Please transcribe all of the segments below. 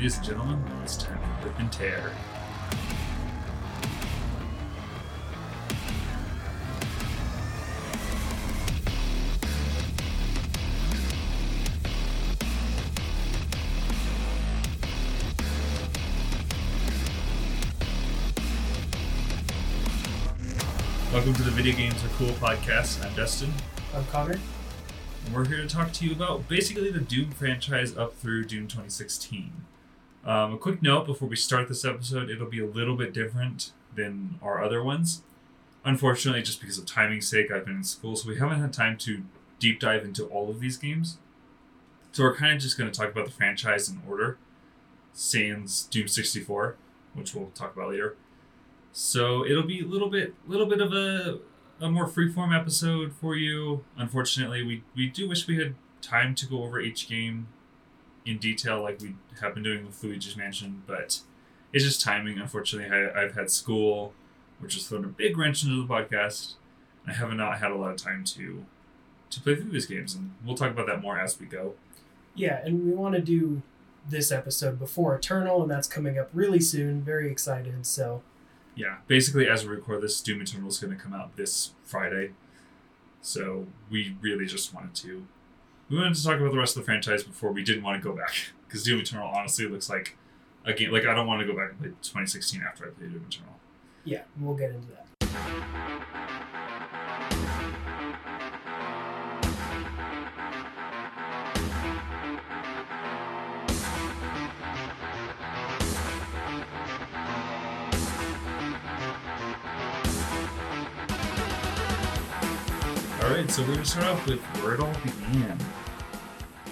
Ladies and gentlemen, it's time for Rip and Tear. Welcome to the Video Games Are Cool podcast. I'm Dustin, I'm Connor. and we're here to talk to you about basically the Doom franchise up through Doom 2016. Um, a quick note before we start this episode it'll be a little bit different than our other ones. Unfortunately, just because of timing's sake, I've been in school, so we haven't had time to deep dive into all of these games. So we're kind of just going to talk about the franchise in order, sans Doom 64, which we'll talk about later. So it'll be a little bit, little bit of a, a more freeform episode for you. Unfortunately, we, we do wish we had time to go over each game in detail like we have been doing with Luigi's Mansion, but it's just timing. Unfortunately, I, I've had school, which has thrown a big wrench into the podcast. I have not had a lot of time to to play through these games, and we'll talk about that more as we go. Yeah, and we want to do this episode before Eternal, and that's coming up really soon. Very excited. So, Yeah, basically, as we record this, Doom Eternal is going to come out this Friday, so we really just wanted to we wanted to talk about the rest of the franchise before we didn't want to go back because Doom Eternal honestly looks like a game like I don't want to go back and play 2016 after I played Doom Eternal. yeah, we'll get into that. All right, so we're to start off with where it all began.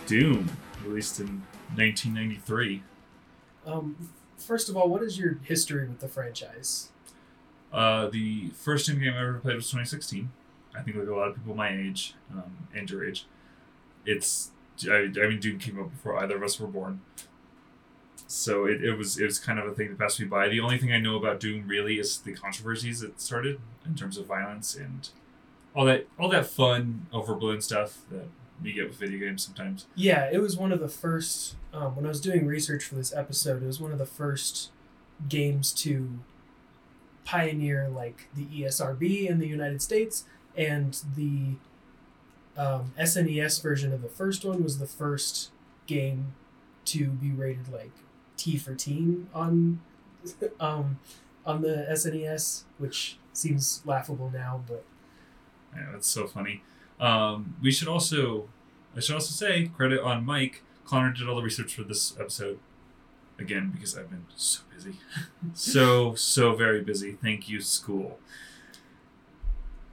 Doom, released in 1993. Um, first of all, what is your history with the franchise? Uh, the first Doom game I ever played was 2016. I think like a lot of people my age um, and your age. It's I, I mean Doom came out before either of us were born. So it, it was it was kind of a thing that passed me by. The only thing I know about Doom really is the controversies it started in terms of violence and all that all that fun overblown stuff that we get with video games sometimes. Yeah, it was one of the first. Um, when I was doing research for this episode, it was one of the first games to pioneer like the ESRB in the United States, and the um, SNES version of the first one was the first game to be rated like T for teen on um, on the SNES, which seems laughable now, but Yeah, that's so funny. Um, we should also, I should also say, credit on mic. Connor did all the research for this episode. Again, because I've been so busy. so, so very busy. Thank you, school.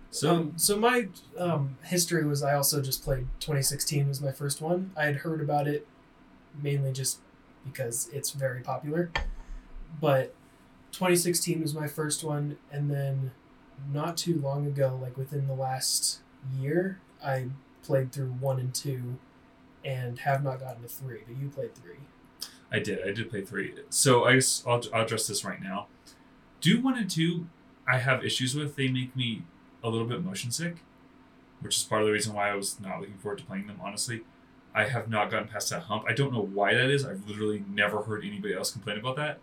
So, um, so my um, history was I also just played 2016 was my first one. I had heard about it mainly just because it's very popular, but 2016 was my first one, and then not too long ago, like within the last year, I played through one and two, and have not gotten to three. But you played three. I did. I did play three. So, I guess I'll, I'll address this right now. Do 1 and 2, I have issues with. They make me a little bit motion sick, which is part of the reason why I was not looking forward to playing them, honestly. I have not gotten past that hump. I don't know why that is. I've literally never heard anybody else complain about that.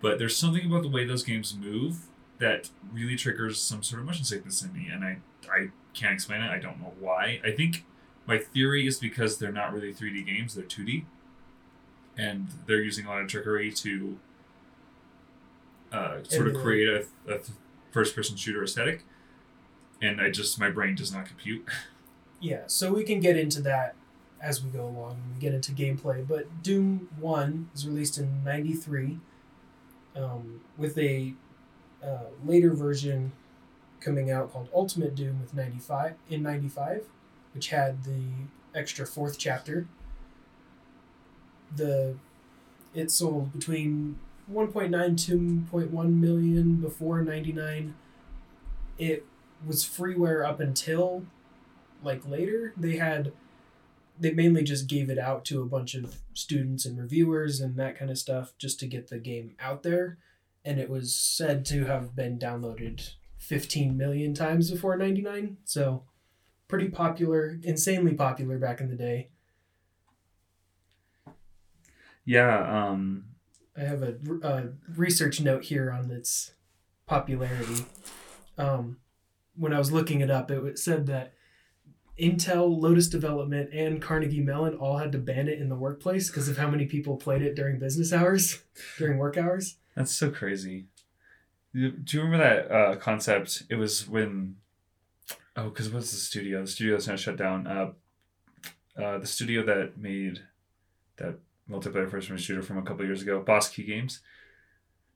But there's something about the way those games move that really triggers some sort of motion sickness in me, and I, I can't explain it. I don't know why. I think my theory is because they're not really 3D games, they're 2D. And they're using a lot of trickery to uh, sort of create a, a first person shooter aesthetic. And I just, my brain does not compute. Yeah, so we can get into that as we go along and we get into gameplay. But Doom 1 was released in 93 um, with a uh, later version coming out called Ultimate Doom with 95 in 95, which had the extra fourth chapter. The it sold between 1.9 2.1 million before 99. It was freeware up until like later they had they mainly just gave it out to a bunch of students and reviewers and that kind of stuff just to get the game out there and it was said to have been downloaded 15 million times before 99 so pretty popular insanely popular back in the day Yeah. Um, I have a, a research note here on its popularity. Um, when I was looking it up, it said that Intel, Lotus Development, and Carnegie Mellon all had to ban it in the workplace because of how many people played it during business hours, during work hours. That's so crazy. Do you remember that uh, concept? It was when, oh, because what's the studio? The studio that's now shut down. Uh, uh, the studio that made that multiplayer first person shooter from a couple years ago, Boss Key Games.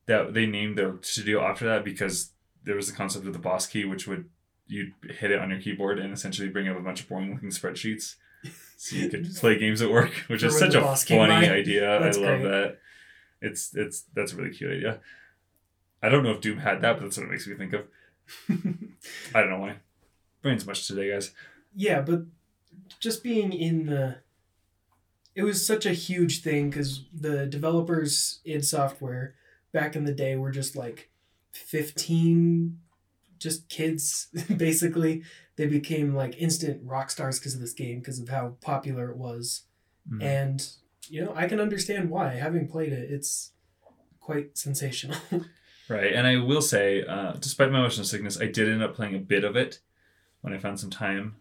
That they named their studio after that because there was the concept of the Boss Key, which would you'd hit it on your keyboard and essentially bring up a bunch of boring looking spreadsheets, so you could play games at work, which is such a funny idea. That's I love great. that. It's it's that's a really cute idea. I don't know if Doom had that, but that's what it makes me think of. I don't know why. Brain's much today, guys. Yeah, but just being in the it was such a huge thing because the developers id Software back in the day were just like 15 just kids basically they became like instant rock stars because of this game because of how popular it was mm. and you know i can understand why having played it it's quite sensational right and i will say uh, despite my motion sickness i did end up playing a bit of it when i found some time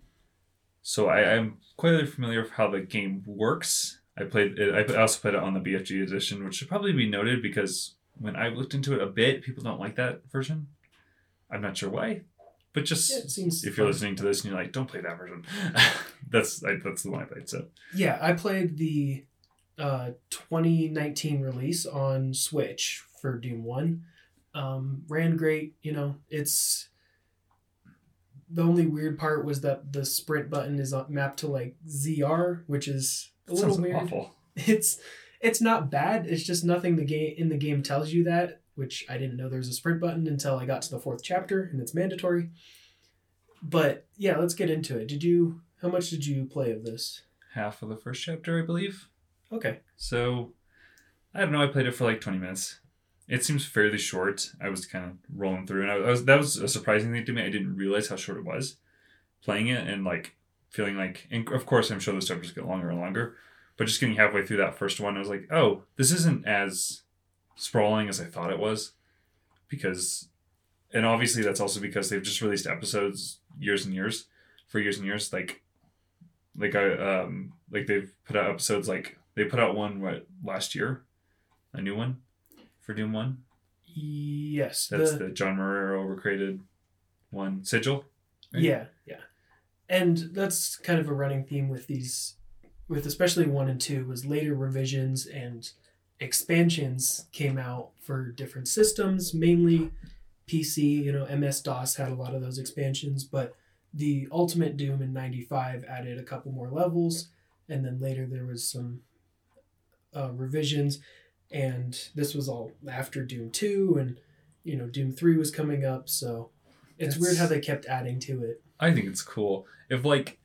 so I, I'm quite familiar with how the game works. I played it. I also played it on the BFG edition, which should probably be noted because when I looked into it a bit, people don't like that version. I'm not sure why, but just yeah, if you're listening to this and you're like, don't play that version, that's I, that's the one I played. So yeah, I played the uh, 2019 release on Switch for Doom One. Um, ran great. You know, it's the only weird part was that the sprint button is mapped to like ZR, which is a little weird. Awful. It's it's not bad. It's just nothing the game in the game tells you that, which I didn't know there's a sprint button until I got to the fourth chapter and it's mandatory. But yeah, let's get into it. Did you how much did you play of this? Half of the first chapter, I believe. Okay. So I don't know, I played it for like 20 minutes it seems fairly short. I was kind of rolling through, and I was that was a surprising thing to me. I didn't realize how short it was, playing it and like feeling like, and of course, I'm sure the chapters get longer and longer, but just getting halfway through that first one, I was like, oh, this isn't as sprawling as I thought it was, because, and obviously that's also because they've just released episodes years and years, for years and years, like, like I um like they've put out episodes like they put out one what last year, a new one for Doom One? Yes. That's the, the John Romero recreated one. Sigil? Right? Yeah, yeah. And that's kind of a running theme with these with especially one and two was later revisions and expansions came out for different systems, mainly PC, you know, MS DOS had a lot of those expansions, but the Ultimate Doom in 95 added a couple more levels and then later there was some uh, revisions and this was all after Doom 2 and you know Doom 3 was coming up so it's That's, weird how they kept adding to it. I think it's cool. If like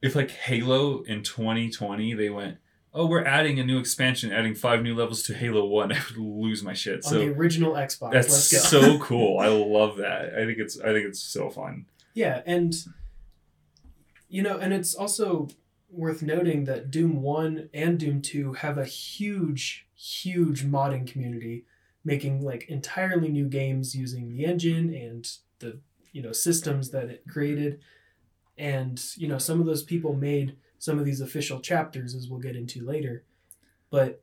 if like Halo in 2020 they went oh we're adding a new expansion adding five new levels to Halo 1 I would lose my shit. On so the original Xbox. That's so cool. I love that. I think it's I think it's so fun. Yeah, and you know, and it's also worth noting that Doom 1 and Doom 2 have a huge huge modding community making like entirely new games using the engine and the you know systems that it created. And you know some of those people made some of these official chapters as we'll get into later. But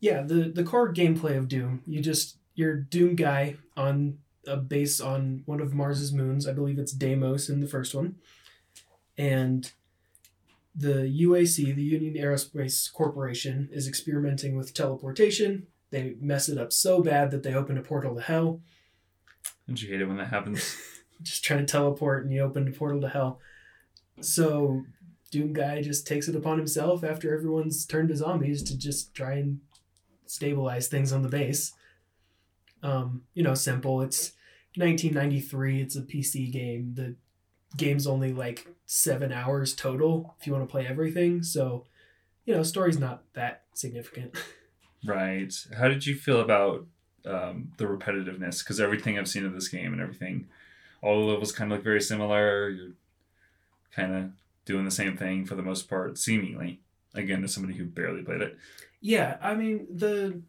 yeah the the core gameplay of doom you just you're doom guy on a base on one of mars's moons. I believe it's deimos in the first one. And the UAC, the Union Aerospace Corporation, is experimenting with teleportation. They mess it up so bad that they open a portal to hell. Don't you hate it when that happens? just trying to teleport and you open a portal to hell. So Doom Guy just takes it upon himself after everyone's turned to zombies to just try and stabilize things on the base. Um, you know, simple. It's 1993. It's a PC game. The game's only like seven hours total if you want to play everything. So, you know, story's not that significant. Right. How did you feel about um, the repetitiveness? Because everything I've seen of this game and everything, all the levels kind of look very similar. You're kind of doing the same thing for the most part, seemingly. Again, as somebody who barely played it. Yeah, I mean the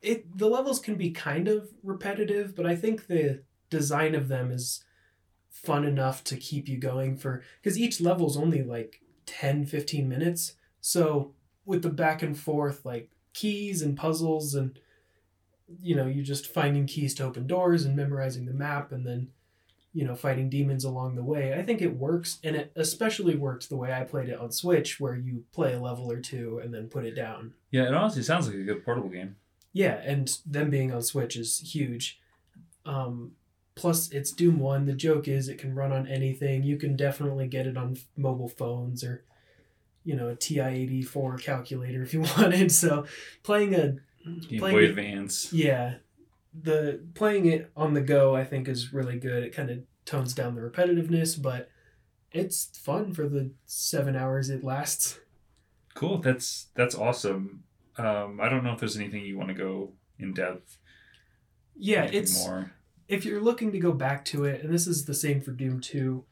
it the levels can be kind of repetitive, but I think the design of them is fun enough to keep you going for because each level's only like 10 15 minutes. So with the back and forth like keys and puzzles and you know you're just finding keys to open doors and memorizing the map and then you know fighting demons along the way i think it works. And it especially worked the way i played it on switch where you play a level or two and then put it down. Yeah, it honestly sounds like a good portable game. yeah and them being on switch is huge. Um plus it's doom 1 the joke is it can run on anything you can definitely get it on mobile phones or you know a ti-84 calculator if you wanted so playing a Game Playing Boy it- Advance. yeah the playing it on the go i think is really good it kind of tones down the repetitiveness but it's fun for the seven hours it lasts Cool. That's that's awesome. Um, I don't know if there's anything you want to go in depth. yeah it's more. If you're looking to go back to it, and this is the same for Doom 2,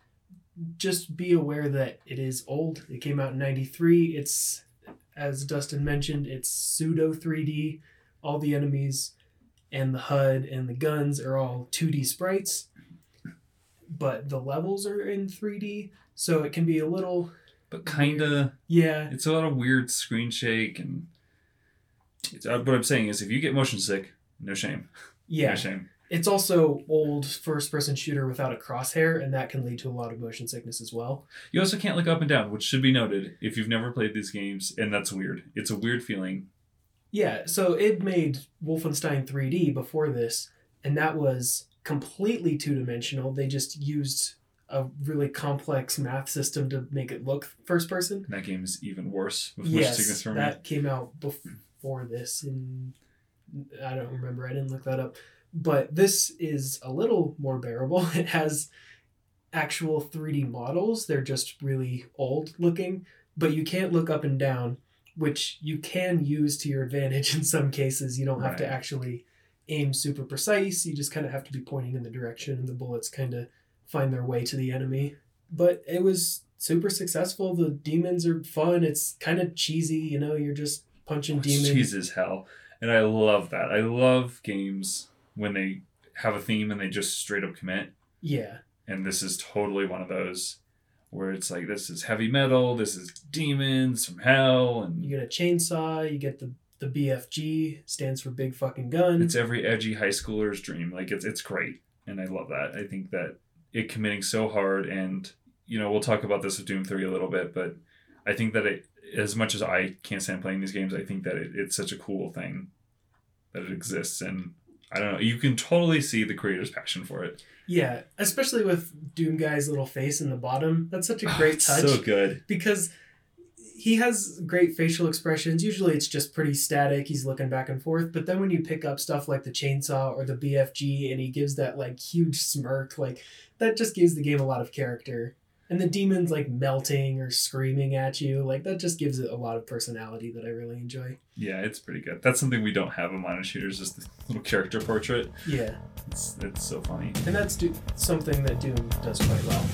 just be aware that it is old. It came out in 93. It's, as Dustin mentioned, it's pseudo 3D. All the enemies and the HUD and the guns are all 2D sprites, but the levels are in 3D, so it can be a little, But kinda, yeah, it's a lot of weird screen shake and. It's, uh, what I'm saying is, if you get motion sick, no shame. yeah. No shame. It's also old first person shooter without a crosshair, and that can lead to a lot of motion sickness as well. You also can't look up and down, which should be noted if you've never played these games, and that's weird. It's a weird feeling. Yeah, so id made Wolfenstein 3D before this, and that was completely two dimensional. They just used a really complex math system to make it look first person. That game is even worse with motion sickness Yes, for me. that came out before this, and I don't remember. I didn't look that up. But this is a little more bearable. It has actual 3D models. They're just really old looking, but you can't look up and down, which you can use to your advantage in some cases. You don't have to actually aim super precise. You just kind of have to be pointing in the direction, and the bullets kind of find their way to the enemy. But it was super successful. The demons are fun. It's kind of cheesy, you know, you're just punching oh, demons. Cheese as hell. And I love that. I love games when they have a theme and they just straight up commit. Yeah. And this is totally one of those where it's like this is heavy metal, this is demons from hell, and You get a chainsaw, you get the the BFG stands for big fucking gun. it's every edgy high schooler's dream. Like it's it's great. And I love that. I think that it committing so hard and you know, we'll talk about this with Doom 3 a little bit, but I think that it as much as I can't stand playing these games, I think that it, it's such a cool thing that it exists and I don't know. You can totally see the creator's passion for it. yeah, especially with Doom Guy's little face in the bottom. That's such a oh, great It's touch So good. because he has great facial expressions. Usually it's just pretty static. He's looking back and forth. But then when you pick up stuff like the chainsaw or the BFG and he gives that like huge smirk, like that just gives the game a lot of character. And the demons like melting or screaming at you, like that just gives it a lot of personality that I really enjoy. Yeah, it's pretty good. That's something we don't have in Minor Shooters, is the little character portrait. Yeah. It's it's so funny. And that's do- something that Doom does quite well.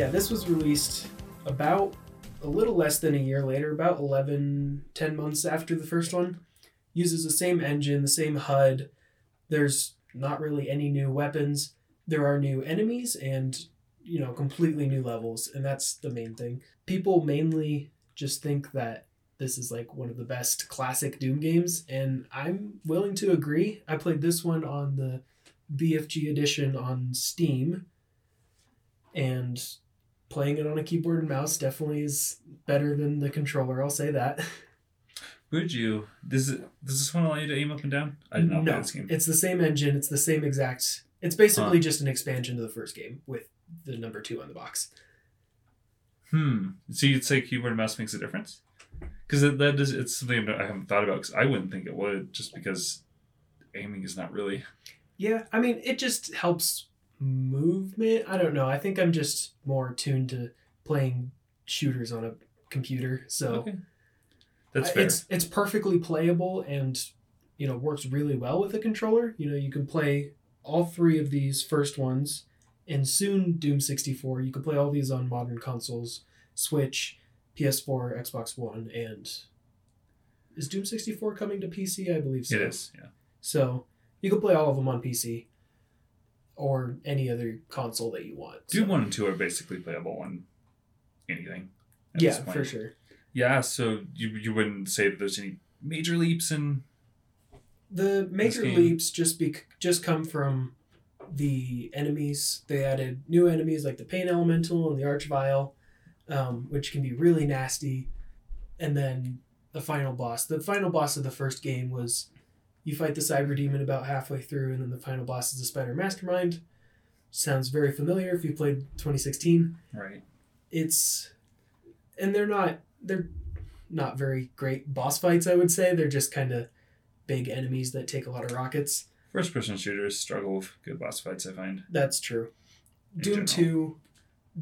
Yeah, this was released about a little less than a year later, about 11, 10 months after the first one. Uses the same engine, the same HUD. There's not really any new weapons. There are new enemies and, you know, completely new levels, and that's the main thing. People mainly just think that this is like one of the best classic Doom games, and I'm willing to agree. I played this one on the BFG edition on Steam and playing it on a keyboard and mouse definitely is better than the controller. I'll say that. Would you? Does it? Does this one allow you to aim up and down? I did not play no, this game. it's the same engine. It's the same exact. It's basically just an expansion to the first game with the number two on the box. Hmm. So you'd say keyboard and mouse makes a difference? Because that, that is it's something I haven't thought about. Because I wouldn't think it would, just because aiming is not really. Yeah, I mean, it just helps movement. I don't know. I think I'm just more tuned to playing shooters on a computer. So okay. That's I- fair. it's it's perfectly playable and you know works really well with a controller. You know, you can play all three of these first ones and soon Doom 64. You can play all these on modern consoles, Switch, PS4, Xbox One, and is Doom 64 coming to PC? I believe so. It is. Yeah. So you can play all of them on PC or any other console that you want. Doom So- one and two are basically playable on anything. Yeah, for sure. Yeah, so you you wouldn't say that there's any major leaps in The major leaps just be just come from the enemies. They added new enemies like the Pain Elemental and the Archvile, um, which can be really nasty. And then the final boss. The final boss of the first game was you fight the Cyber Demon about halfway through, and then the final boss is the Spider Mastermind. Sounds very familiar if you played 2016. right. It's and they're not they're not very great boss fights. I would say they're just kind of big enemies that take a lot of rockets. First person shooters struggle with good boss fights, I find. That's true. In Doom general. Two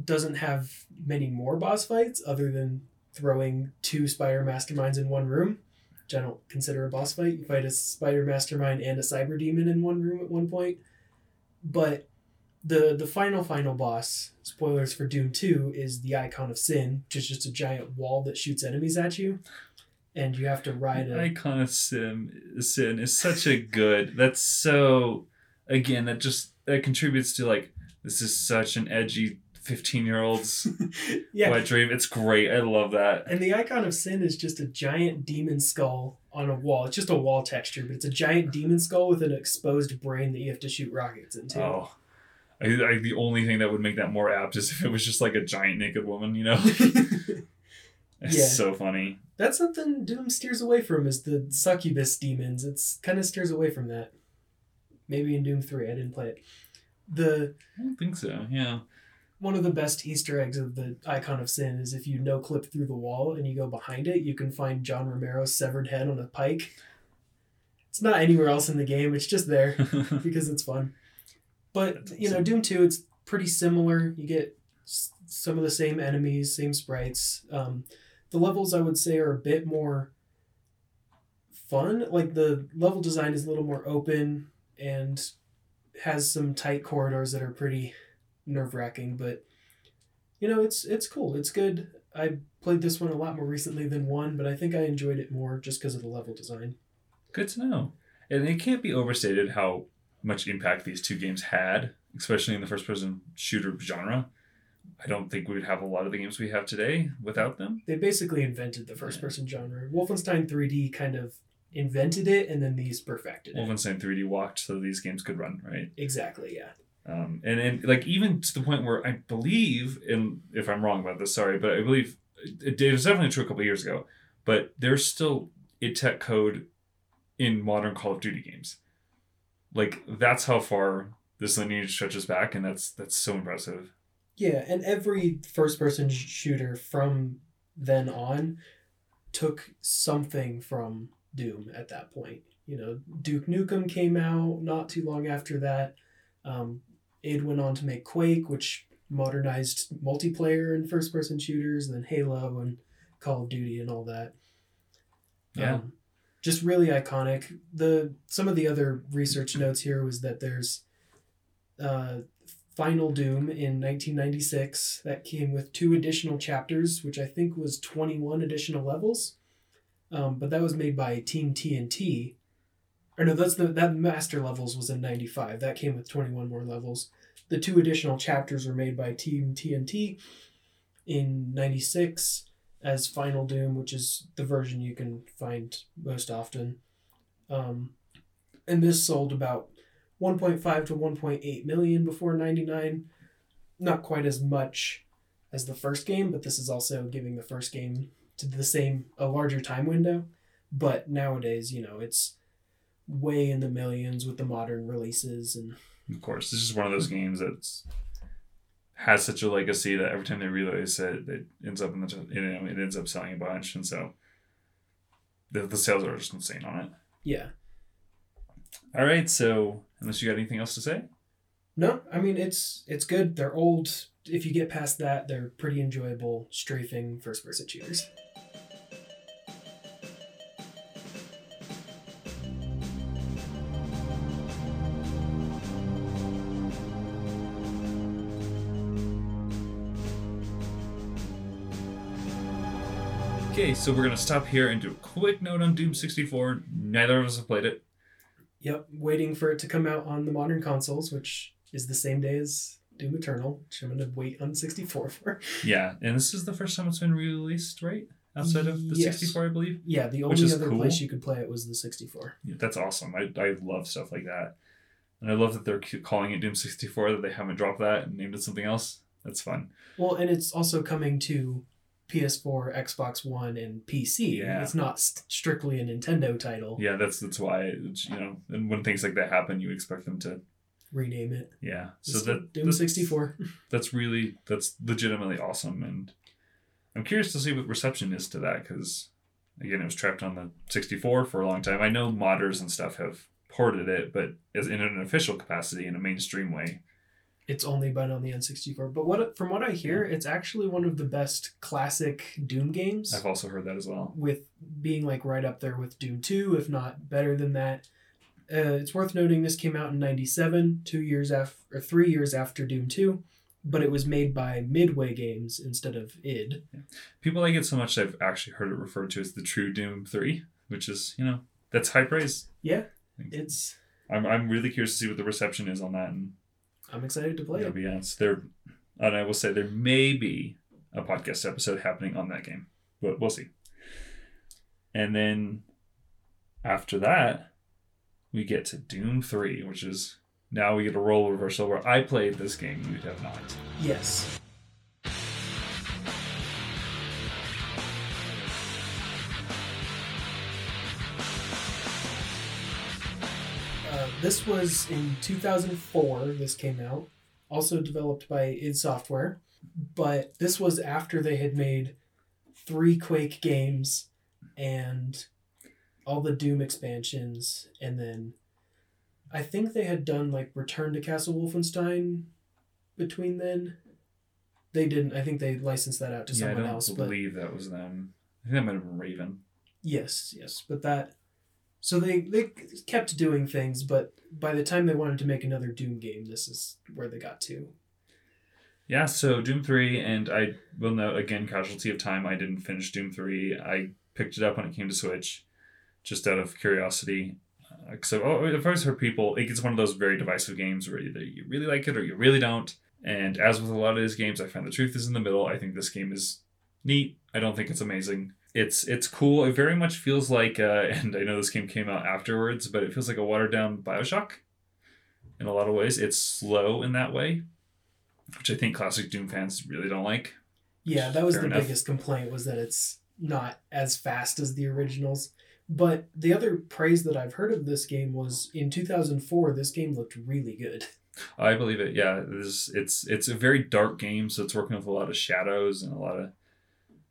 doesn't have many more boss fights other than throwing two spider masterminds in one room, I don't consider a boss fight. You fight a spider mastermind and a cyber demon in one room at one point. But the the final final boss, spoilers for Doom 2, is the icon of sin, which is just a giant wall that shoots enemies at you. And you have to ride a Icon of Sin, Sin is such a good. That's so. Again, that just that contributes to like this is such an edgy fifteen year old's Yeah. wet dream. It's great. I love that. And the icon of sin is just a giant demon skull on a wall. It's just a wall texture, but it's a giant demon skull with an exposed brain that you have to shoot rockets into. Oh, I, I the only thing that would make that more apt is if it was just like a giant naked woman. You know, it's Yeah. so funny. That's something Doom steers away from is the succubus demons. It's kind of steers away from that. Maybe in Doom 3, I didn't play it. The I don't think so. Yeah. One of the best Easter eggs of the icon of sin is if you no clip through the wall and you go behind it, you can find John Romero's severed head on a pike. It's not anywhere else in the game, it's just there. because it's fun. But you know. Doom Two, it's pretty similar. You get s- some of the same enemies, same sprites. Um, the levels I would say are a bit more fun. Like the level design is a little more open and has some tight corridors that are pretty nerve wracking. But you know, it's it's cool. It's good. I played this one a lot more recently than one, but I think I enjoyed it more just because of the level design. Good to know. And it can't be overstated how much impact these two games had, especially in the first person shooter genre. I don't think we would have a lot of the games we have today without them. they basically invented the first person genre. Wolfenstein 3D kind of invented it and then these perfected it. Wolfenstein 3D walked so these games could run, right? Exactly, yeah. Um, and, and like even to the point where I believe, and if I'm wrong about this, sorry, but I believe it, it was definitely true a couple years ago, but there's still id Tech code in modern Call of Duty games. Like that's how far this lineage stretches back, and that's that's so impressive. Yeah, and every first person shooter from then on took something from Doom at that point. You know, Duke Nukem came out not too long after that. Um, id went on to make Quake, which modernized multiplayer and first person shooters, and then Halo and Call of Duty and all that. Yeah. Um, just really iconic. The some of the other research notes here was that there's uh, Final Doom in 1996 that came with two additional chapters, which I think was 21 additional levels. Um, but that was made by Team TNT. Or no, that's the that master levels was in 95. That came with 21 more levels. The two additional chapters were made by Team TNT in 96 as Final Doom, which is the version you can find most often. Um, and this sold about 1.5 to 1.8 million before 99. Not quite as much as the first game, but this is also giving the first game to the same, a larger time window. But nowadays, you know, it's way in the millions with the modern releases and Of course, this is one of those games that's has such a legacy that every time they release it, it ends up in the you know it ends up selling a bunch, and so the, the sales are just insane on it. yeah. All right, so unless you got anything else to say, No, I mean it's it's good. They're old. If you get past that, they're pretty enjoyable strafing first person shooters. So we're gonna stop here and do a quick note on Doom 64. Neither of us have played it. Yep, waiting for it to come out on the modern consoles, which is the same day as Doom Eternal, which I'm gonna wait on 64 for. Yeah, and this is the first time it's been released, right? Outside of the Yes. 64, I believe. Yeah, the only other cool. place you could play it was the 64. Yeah, that's awesome. I, I love stuff like that. And I love that they're calling it Doom 64, that they haven't dropped that and named it something else. That's fun. Well, and it's also coming to PS4, Xbox One, and PC. Yeah. It's not st- strictly a Nintendo title. Yeah, that's that's why, it's, you know, and when things like that happen, you expect them to, Rename it. yeah. So Just that Doom 64. that's really that's legitimately awesome and i'm curious to see what reception is to that because again it was trapped on the 64 for a long time i know modders and stuff have ported it but as in an official capacity in a mainstream way It's only been on the N64. But what from what I hear, it's actually one of the best classic Doom games. i've also heard that as well with being like right up there with Doom 2, if not better than that. Uh, it's worth noting this came out in 97, two years after, or three years after Doom 2, but it was made by Midway Games instead of id. people like it so much i've actually heard it referred to as the true doom 3 which is you know that's high praise Yeah, it's. i'm, I'm really curious to see what the reception is on that and I'm excited to play to it. be honest there and i will say there may be a podcast episode happening on that game but we'll see and then after that we get to doom 3 which is now we get a role reversal where i played this game you have not Yes. This was in 2004. This came out, also developed by id Software, but this was after they had made three Quake games and all the Doom expansions, and then I think they had done like Return to Castle Wolfenstein between then. They didn't. I think they licensed that out to yeah i someone don't else. But believe that was them i think that might have been raven yes, yes, but that. So they they kept doing things, but by the time they wanted to make another Doom game, this is where they got to. Yeah, so Doom 3, and I will note again, casualty of time, I didn't finish Doom 3. I picked it up when it came to Switch, just out of curiosity. Uh, so oh, I've always heard people, it gets one of those very divisive games where either you really like it or you really don't. And as with a lot of these games, I find the truth is in the middle. I think this game is neat. I don't think it's amazing. It's it's cool. It very much feels like, uh, and I know this game came out afterwards, but it feels like a watered down Bioshock in a lot of ways. It's slow in that way, which I think classic Doom fans really don't like. Yeah, that was Fair the enough. biggest complaint was that it's not as fast as the originals. But the other praise that I've heard of this game was in 2004. This game looked really good. I believe it. Yeah, it's it's it's a very dark game, so it's working with a lot of shadows and a lot of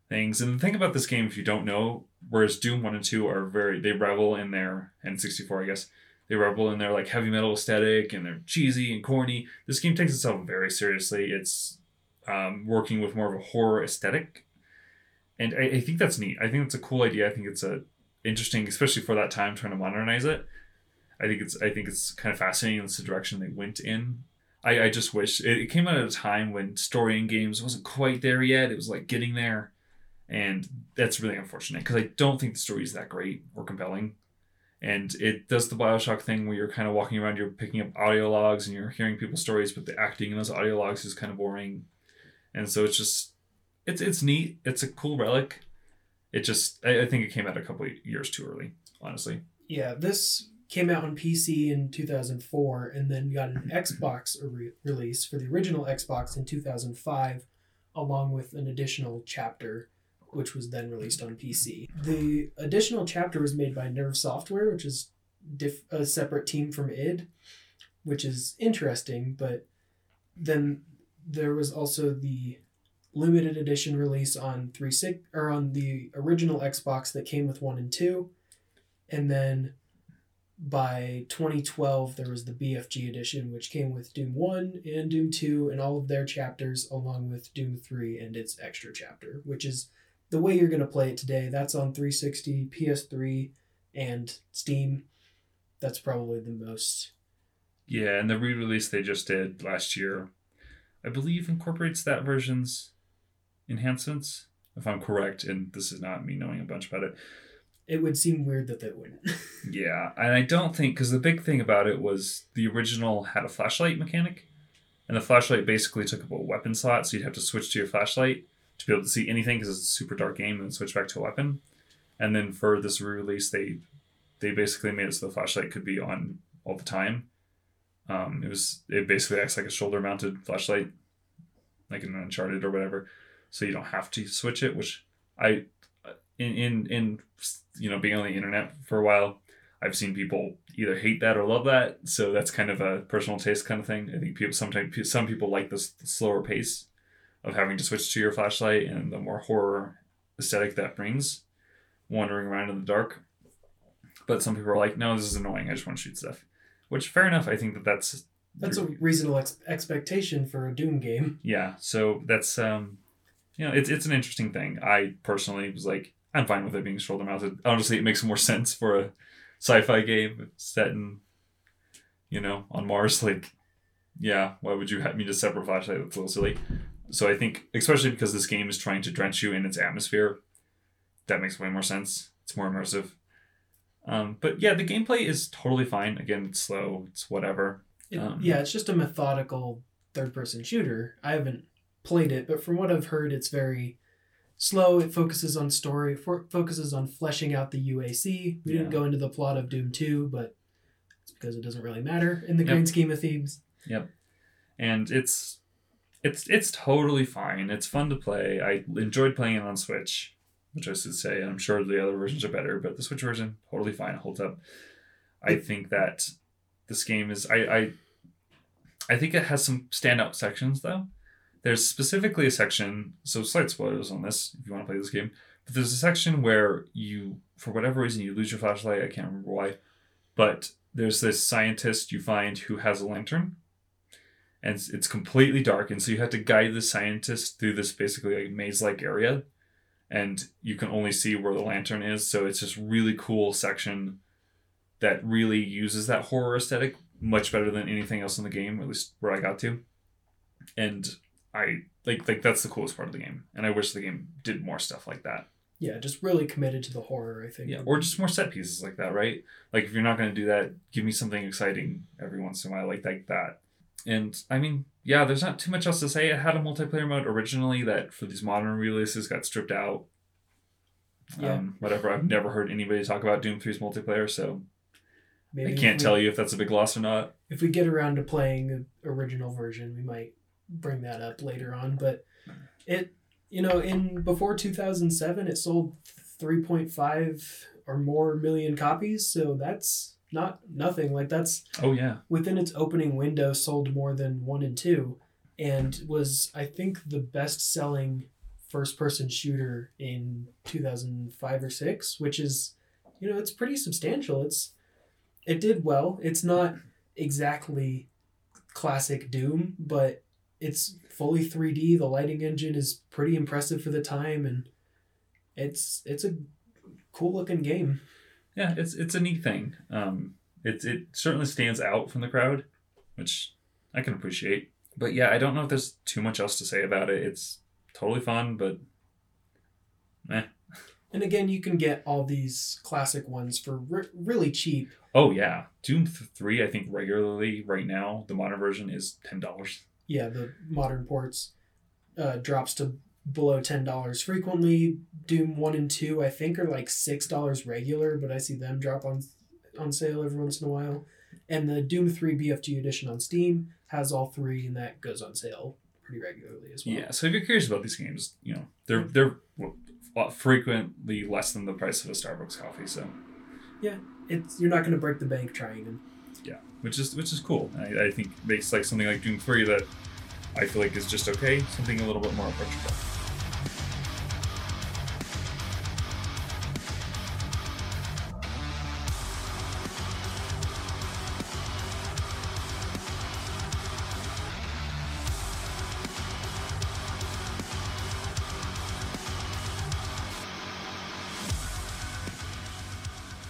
things. And the thing about this game, if you don't know, whereas Doom One and Two are very they revel in their and sixty four, I guess they revel in their like heavy metal aesthetic and they're cheesy and corny. This game takes itself very seriously. It's um, working with more of a horror aesthetic, and I, I think that's neat. I think it's a cool idea. I think it's a interesting, especially for that time, trying to modernize it. I think it's I think it's kind of fascinating. That's the direction they went in. I, I just wish it, it came out at a time when story in games wasn't quite there yet. It was like getting there, and that's really unfortunate because I don't think the story is that great or compelling. And it does the Bioshock thing where you're kind of walking around, you're picking up audio logs and you're hearing people's stories, but the acting in those audio logs is kind of boring. And so it's just, it's it's neat. It's a cool relic. It just, I, I think it came out a couple years too early, honestly. Yeah, this came out on PC in 2004 and then got an Xbox re- release for the original Xbox in 2005, along with an additional chapter, which was then released on PC. The additional chapter was made by Nerve Software, which is diff- a separate team from id, which is interesting, but then there was also the limited edition release on 36 or on the original Xbox that came with 1 and 2 and then by 2012, there was the BFG edition, which came with Doom 1 and Doom 2 and all of their chapters, along with Doom 3 and its extra chapter, which is the way you're going to play it today. That's on 360, PS3, and Steam. That's probably the most. Yeah, and the re release they just did last year, I believe, incorporates that version's enhancements, if I'm correct. And this is not me knowing a bunch about it. It would seem weird that they wouldn't. Yeah, and I don't think because the big thing about it was the original had a flashlight mechanic, and the flashlight basically took up a weapon slot, so you'd have to switch to your flashlight to be able to see anything because it's a super dark game, and switch back to a weapon. And then for this re-release, they they basically made it so the flashlight could be on all the time. Um, it was it basically acts like a shoulder-mounted flashlight, like in Uncharted or whatever, so you don't have to switch it. Which I in in in you know being on the internet for a while i've seen people either hate that or love that so that's kind of a personal taste kind of thing i think people sometimes some people like this slower pace of having to switch to your flashlight and the more horror aesthetic that brings wandering around in the dark. But some people are like no this is annoying. I just want to shoot stuff. Which fair enough. I think that that's That's a reasonable ex- expectation for a Doom game. yeah. So that's um you know it's, it's an interesting thing. I personally was like i'm fine with it being shoulder mounted honestly it makes more sense for a sci-fi game set in you know on mars. Like yeah why would you have me just separate flashlight that's a little silly so i think especially because this game is trying to drench you in its atmosphere that makes way more sense it's more immersive um, but yeah the gameplay is totally fine again it's slow it's whatever It- Um, yeah, it's just a methodical third person shooter. I haven't played it, but from what I've heard, it's very slow. It focuses on story, for, focuses on fleshing out the UAC. We Yeah. didn't go into the plot of Doom 2, but it's because it doesn't really matter in the Yep. grand scheme of things. Yep. And it's it's it's totally fine. It's fun to play. I enjoyed playing it on Switch, which I should say. I'm sure the other versions are better, but the Switch version totally fine. It holds up. I think that this game is I I I think it has some standout sections though. There's specifically a section, so slight spoilers on this if you want to play this game. But there's a section where you, for whatever reason, you lose your flashlight. I can't remember why, but there's this scientist you find who has a lantern, and it's, it's completely dark, and so you have to guide the scientist through this basically like maze-like area, and you can only see where the lantern is. So it's this really cool section that really uses that horror aesthetic much better than anything else in the game, at least where I got to. And I like like that's the coolest part of the game, and I wish the game did more stuff like that. Yeah, just really committed to the horror, I think. Yeah, or just more set pieces like that, right? Like if you're not going to do that, give me something exciting every once in a while, like like that. And I mean, yeah, there's not too much else to say. It had a multiplayer mode originally that for these modern releases got stripped out. Yeah. Um, whatever. I've never heard anybody talk about Doom 3's multiplayer, so Maybe I can't we- tell you if that's a big loss or not. If we get around to playing the original version, we might bring that up later on. But it, you know, in before 2007, it sold 3.5 or more million copies. So that's not nothing. Like that's Oh yeah, within its opening window sold more than one and two and was i think the best selling first person shooter in 2005 or 6 which is you know it's pretty substantial. It's it did well. It's not exactly classic doom but it's fully 3d the lighting engine is pretty impressive for the time and it's it's a cool looking game yeah. It's it's a neat thing. Um, it it certainly stands out from the crowd, which I can appreciate. But yeah, I don't know if there's too much else to say about it. It's totally fun, but meh. and again you can get all these classic ones for re- really cheap Oh yeah, Doom three. I think regularly right now the modern version is ten dollars. yeah, the modern ports uh, drops to below ten dollars frequently. Doom one and two, I think, are like six dollars regular, but I see them drop on on sale every once in a while. And the Doom three BFG edition on Steam has all three, and that goes on sale pretty regularly as well. Yeah, so if you're curious about these games, you know they're they're frequently less than the price of a Starbucks coffee. So yeah, it's you're not going to break the bank trying them. yeah, which is which is cool. I, I think makes like something like Doom three that I feel like is just okay. Something a little bit more approachable.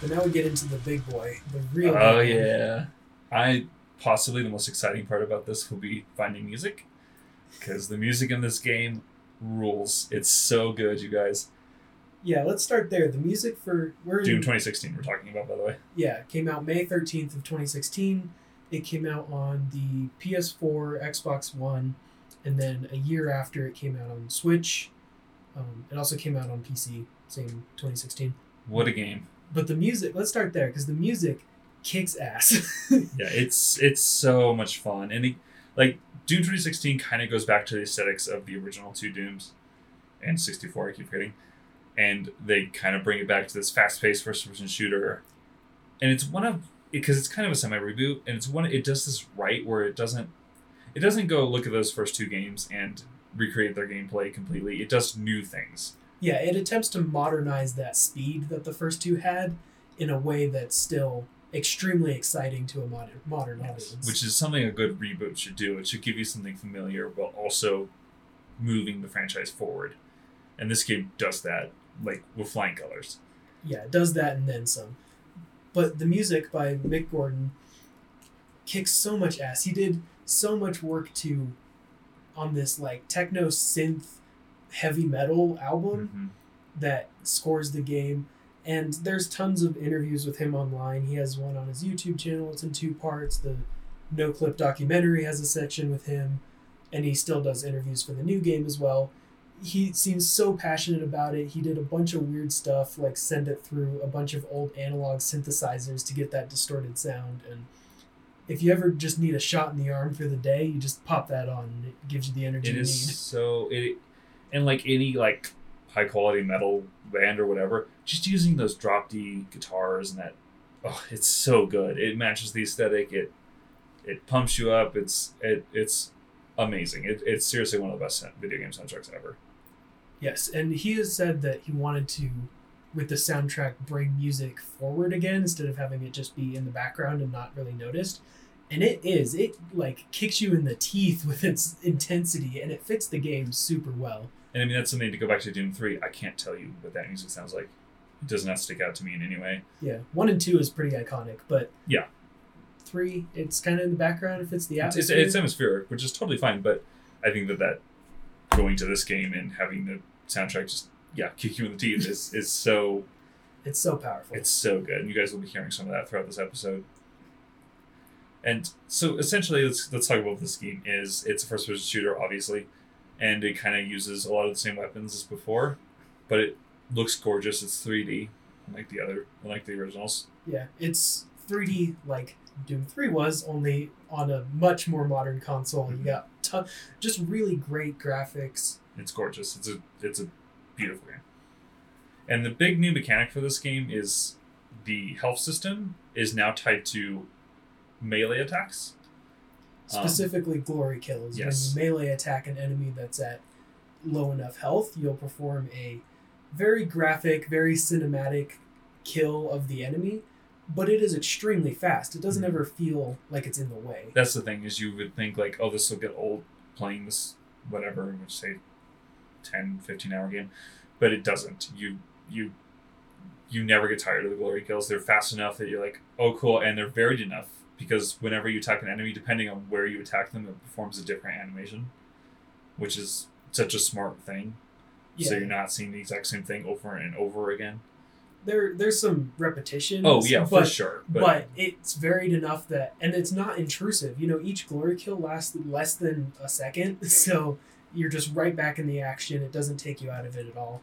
But now we get into the big boy, the real. Oh big yeah, I possibly the most exciting part about this will be finding music, because the music in this game rules. It's so good, you guys. Yeah, let's start there. The music for we're in, Doom 2016, we're talking about by the way. yeah came out May thirteenth of twenty sixteen. It came out on the PS4, Xbox One, and then a year after it came out on Switch. Um, it also came out on PC, same twenty sixteen. What a game! But the music, let's start there because the music kicks ass. Yeah, it's it's so much fun, and it, like Doom 2016 kind of goes back to the aesthetics of the original two Dooms, and 64. I keep forgetting, and they kind of bring it back to this fast-paced first-person shooter, and it's one of because it's kind of a semi reboot, and it's one it does this right where it doesn't it doesn't go look at those first two games and recreate their gameplay completely. It does new things. Yeah, it attempts to modernize that speed that the first two had in a way that's still extremely exciting to a modern modern audience. which is something a good reboot should do. It should give you something familiar while also moving the franchise forward. And this game does that, like with flying colors. yeah, it does that and then some. But the music by Mick Gordon kicks so much ass. He did so much work to on this like techno synth heavy metal album Mhm. that scores the game. And there's tons of interviews with him online. He has one on his YouTube channel. It's in two parts. The Noclip documentary has a section with him, and he still does interviews for the new game as well. He seems so passionate about it. He did a bunch of weird stuff, like send it through a bunch of old analog synthesizers to get that distorted sound. And if you ever just need a shot in the arm for the day, you just pop that on, and it gives you the energy It you is need. so it and like any like high quality metal band or whatever, just using those drop D guitars and that oh, it's so good. It matches the aesthetic. It it pumps you up. It's it it's amazing. It, it's seriously one of the best video game soundtracks ever. Yes, and he has said that he wanted to, with the soundtrack, bring music forward again instead of having it just be in the background and not really noticed. And it is. It like kicks you in the teeth with its intensity, and it fits the game super well. And I mean, that's something to go back to Doom 3. I can't tell you what that music sounds like. It does not stick out to me in any way. Yeah, one and two is pretty iconic, but Yeah. three, it's kind of in the background. if it's the It's, it's, atmosphere. it's atmospheric, which is totally fine, but I think that that going to this game and having the soundtrack just, yeah, kick you in the teeth is, is so, It's so powerful. it's so good. And you guys will be hearing some of that throughout this episode. And so essentially, let's, let's talk about what this game is. It's a first person shooter, obviously, and it kind of uses a lot of the same weapons as before, but it looks gorgeous. It's 3D, like the other, like the originals. yeah, it's 3D like Doom 3 was, only on a much more modern console. You mm-hmm. got ton- just really great graphics. It's gorgeous. It's a it's a beautiful game. And the big new mechanic for this game is the health system is now tied to melee attacks. Um, Specifically, glory kills. yes. When you melee attack an enemy that's at low enough health, you'll perform a very graphic, very cinematic kill of the enemy, but it is extremely fast. It doesn't Mhm. ever feel like it's in the way. That's the thing is you would think like, oh, this will get old playing this whatever, which say 10, 15 hour game, but it doesn't. You you you never get tired of the glory kills. They're fast enough that you're like, oh, cool, and they're varied enough because whenever you attack an enemy, depending on where you attack them, it performs a different animation, which is such a smart thing. Yeah. So you're not seeing the exact same thing over and over again. There, there's some repetition. Oh yeah, for sure. But, But, it's varied enough that, and it's not intrusive. You know, each glory kill lasts less than a second, so you're just right back in the action. It doesn't take you out of it at all.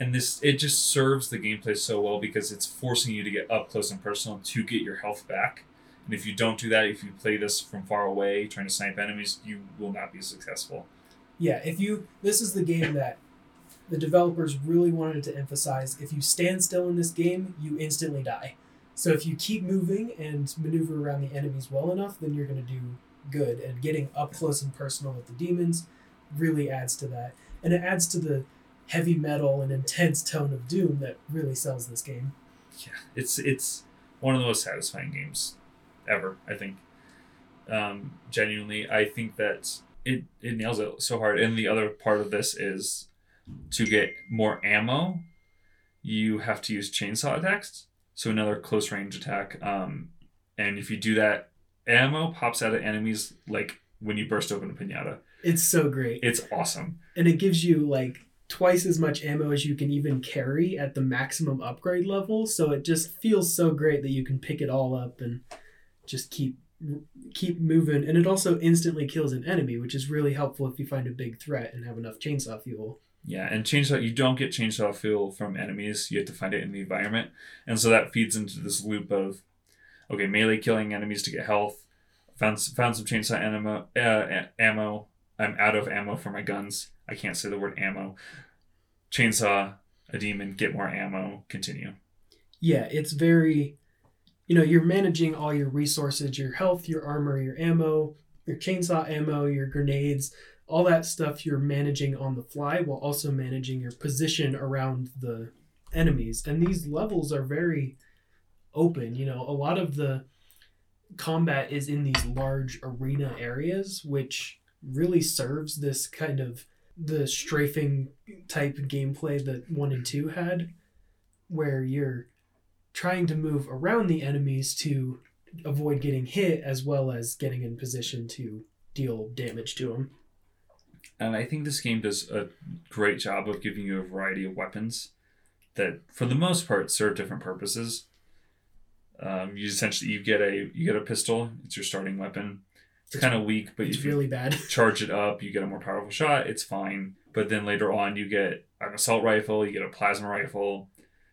and this it just serves the gameplay so well because it's forcing you to get up close and personal to get your health back. And if you don't do that, if you play this from far away trying to snipe enemies, you will not be successful. Yeah, if you this is the game that the developers really wanted to emphasize. If you stand still in this game, you instantly die. So if you keep moving and maneuver around the enemies well enough, then you're going to do good. And getting up close and personal with the demons really adds to that. And it adds to the heavy metal and intense tone of Doom that really sells this game. Yeah, it's it's one of the most satisfying games ever. I think. Um, genuinely, I think that it it nails it so hard. And the other part of this is to get more ammo, you have to use chainsaw attacks. so another close range attack. Um, and if you do that, ammo pops out of enemies like when you burst open a pinata. It's so great. It's awesome. and it gives you like twice as much ammo as you can even carry at the maximum upgrade level so it just feels so great that you can pick it all up and just keep keep moving and it also instantly kills an enemy which is really helpful if you find a big threat and have enough chainsaw fuel Yeah, and chainsaw you don't get chainsaw fuel from enemies. You have to find it in the environment, and so that feeds into this loop of, okay, melee killing enemies to get health. Found found some chainsaw ammo. Uh, ammo. I'm out of ammo for my guns. I can't say the word ammo. Chainsaw a demon. Get more ammo. Continue. yeah it's very you know you're managing all your resources your health your armor your ammo your chainsaw ammo your grenades all that stuff you're managing on the fly while also managing your position around the enemies. And these levels are very open you know a lot of the combat is in these large arena areas which really serves this kind of the strafing type gameplay that 1 and 2 had where you're trying to move around the enemies to avoid getting hit as well as getting in position to deal damage to them. And I think this game does a great job of giving you a variety of weapons that, for the most part, serve different purposes. Um, you essentially you get a you get a pistol. It's your starting weapon. It's kind of weak, but It's you really bad. charge it up, you get a more powerful shot. It's fine. But then later on, you get an assault rifle. You get a plasma rifle.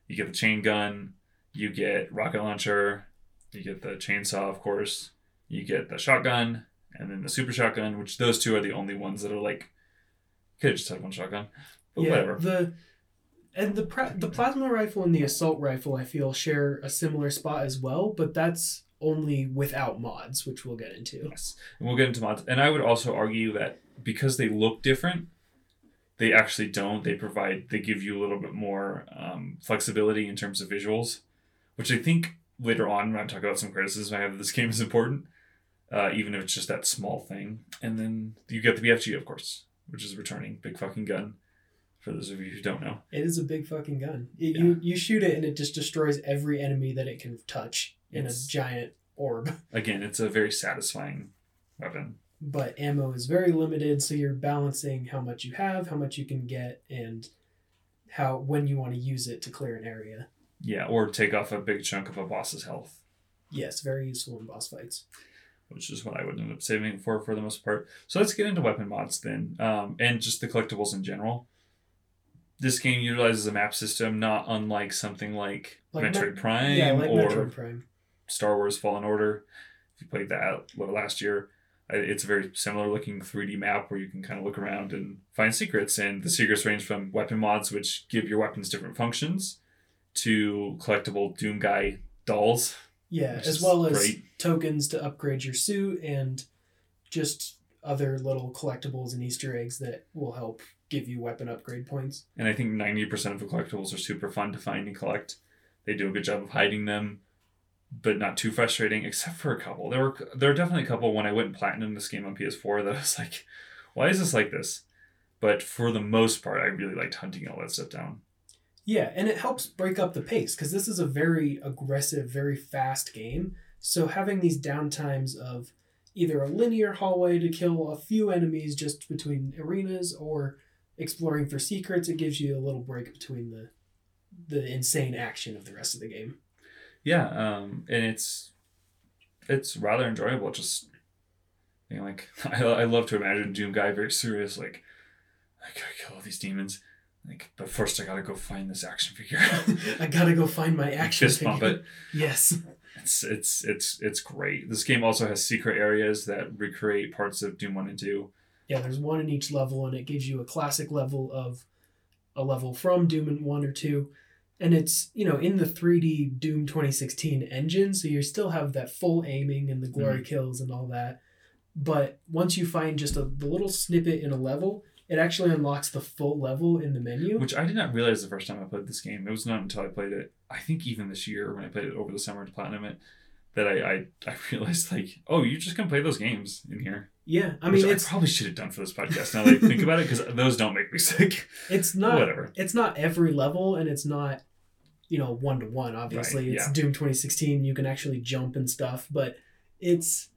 You get the chain gun. You get rocket launcher. You get the chainsaw, of course. You get the shotgun, and then the super shotgun. Which those two are the only ones that are like. Could have just had one shotgun, but yeah, whatever. the and the pra- the plasma rifle and the assault rifle I feel share a similar spot as well, but that's only without mods, which we'll get into. Yes. And we'll get into mods. And I would also argue that because they look different, they actually don't. They provide, they give you a little bit more um, flexibility in terms of visuals, which I think later on when I talk about some criticism I have of this game is important, uh, even if it's just that small thing. And then you get the BFG, of course, which is returning. Big fucking gun, for those of you who don't know. It is a big fucking gun. It, Yeah. You you shoot it and it just destroys every enemy that it can touch in It's- a giant orb. Again, it's a very satisfying weapon. but ammo is very limited so you're balancing how much you have how much you can get and how when you want to use it to clear an area Yeah, or take off a big chunk of a boss's health. yes very useful in boss fights which is what I would end up saving it for for the most part. So let's get into weapon mods then, um, and just the collectibles in general. This game utilizes a map system not unlike something like, Like Metroid Met- Prime yeah like or metroid prime Star Wars Fallen Order. If you played that last year, it's a very similar looking 3D map where you can kind of look around and find secrets. And the secrets range from weapon mods, which give your weapons different functions, to collectible Doom Guy dolls. yeah as well as great. tokens to upgrade your suit and just other little collectibles and easter eggs that will help give you weapon upgrade points And I think 90% of the collectibles are super fun to find and collect. They do a good job of hiding them, but not too frustrating, except for a couple. There were there are definitely a couple when I went platinum this game on PS4 that I was like, why is this like this? But for the most part, I really liked hunting all that stuff down. Yeah, and it helps break up the pace because this is a very aggressive, very fast game. So having these downtimes of either a linear hallway to kill a few enemies just between arenas or exploring for secrets, it gives you a little break between the the insane action of the rest of the game. Yeah, um, and it's it's rather enjoyable. Just you know, like I, I love to imagine Doom guy very serious, like I gotta kill all these demons. Like, but first I gotta go find this action figure. I gotta go find my action Fist bump figure. it. Yes. It's it's it's it's great. This game also has secret areas that recreate parts of Doom One and Two. Yeah, there's one in each level, and it gives you a classic level of a level from Doom one or two. And it's, you know, in the 3D Doom 2016 engine, so you still have that full aiming and the glory mm. kills and all that. But once you find just a the little snippet in a level, it actually unlocks the full level in the menu. Which I did not realize the first time I played this game. It was not until I played it. I think even this year when I played it over the summer to platinum it, that I I, I realized like, oh, you just can play those games in here. yeah, I mean I probably should have done for this podcast. Now that I think about it, because those don't make me sick. it's not Whatever. it's not every level and it's not you know one to one. Obviously, Right, it's yeah. Doom 2016. You can actually jump and stuff, but it's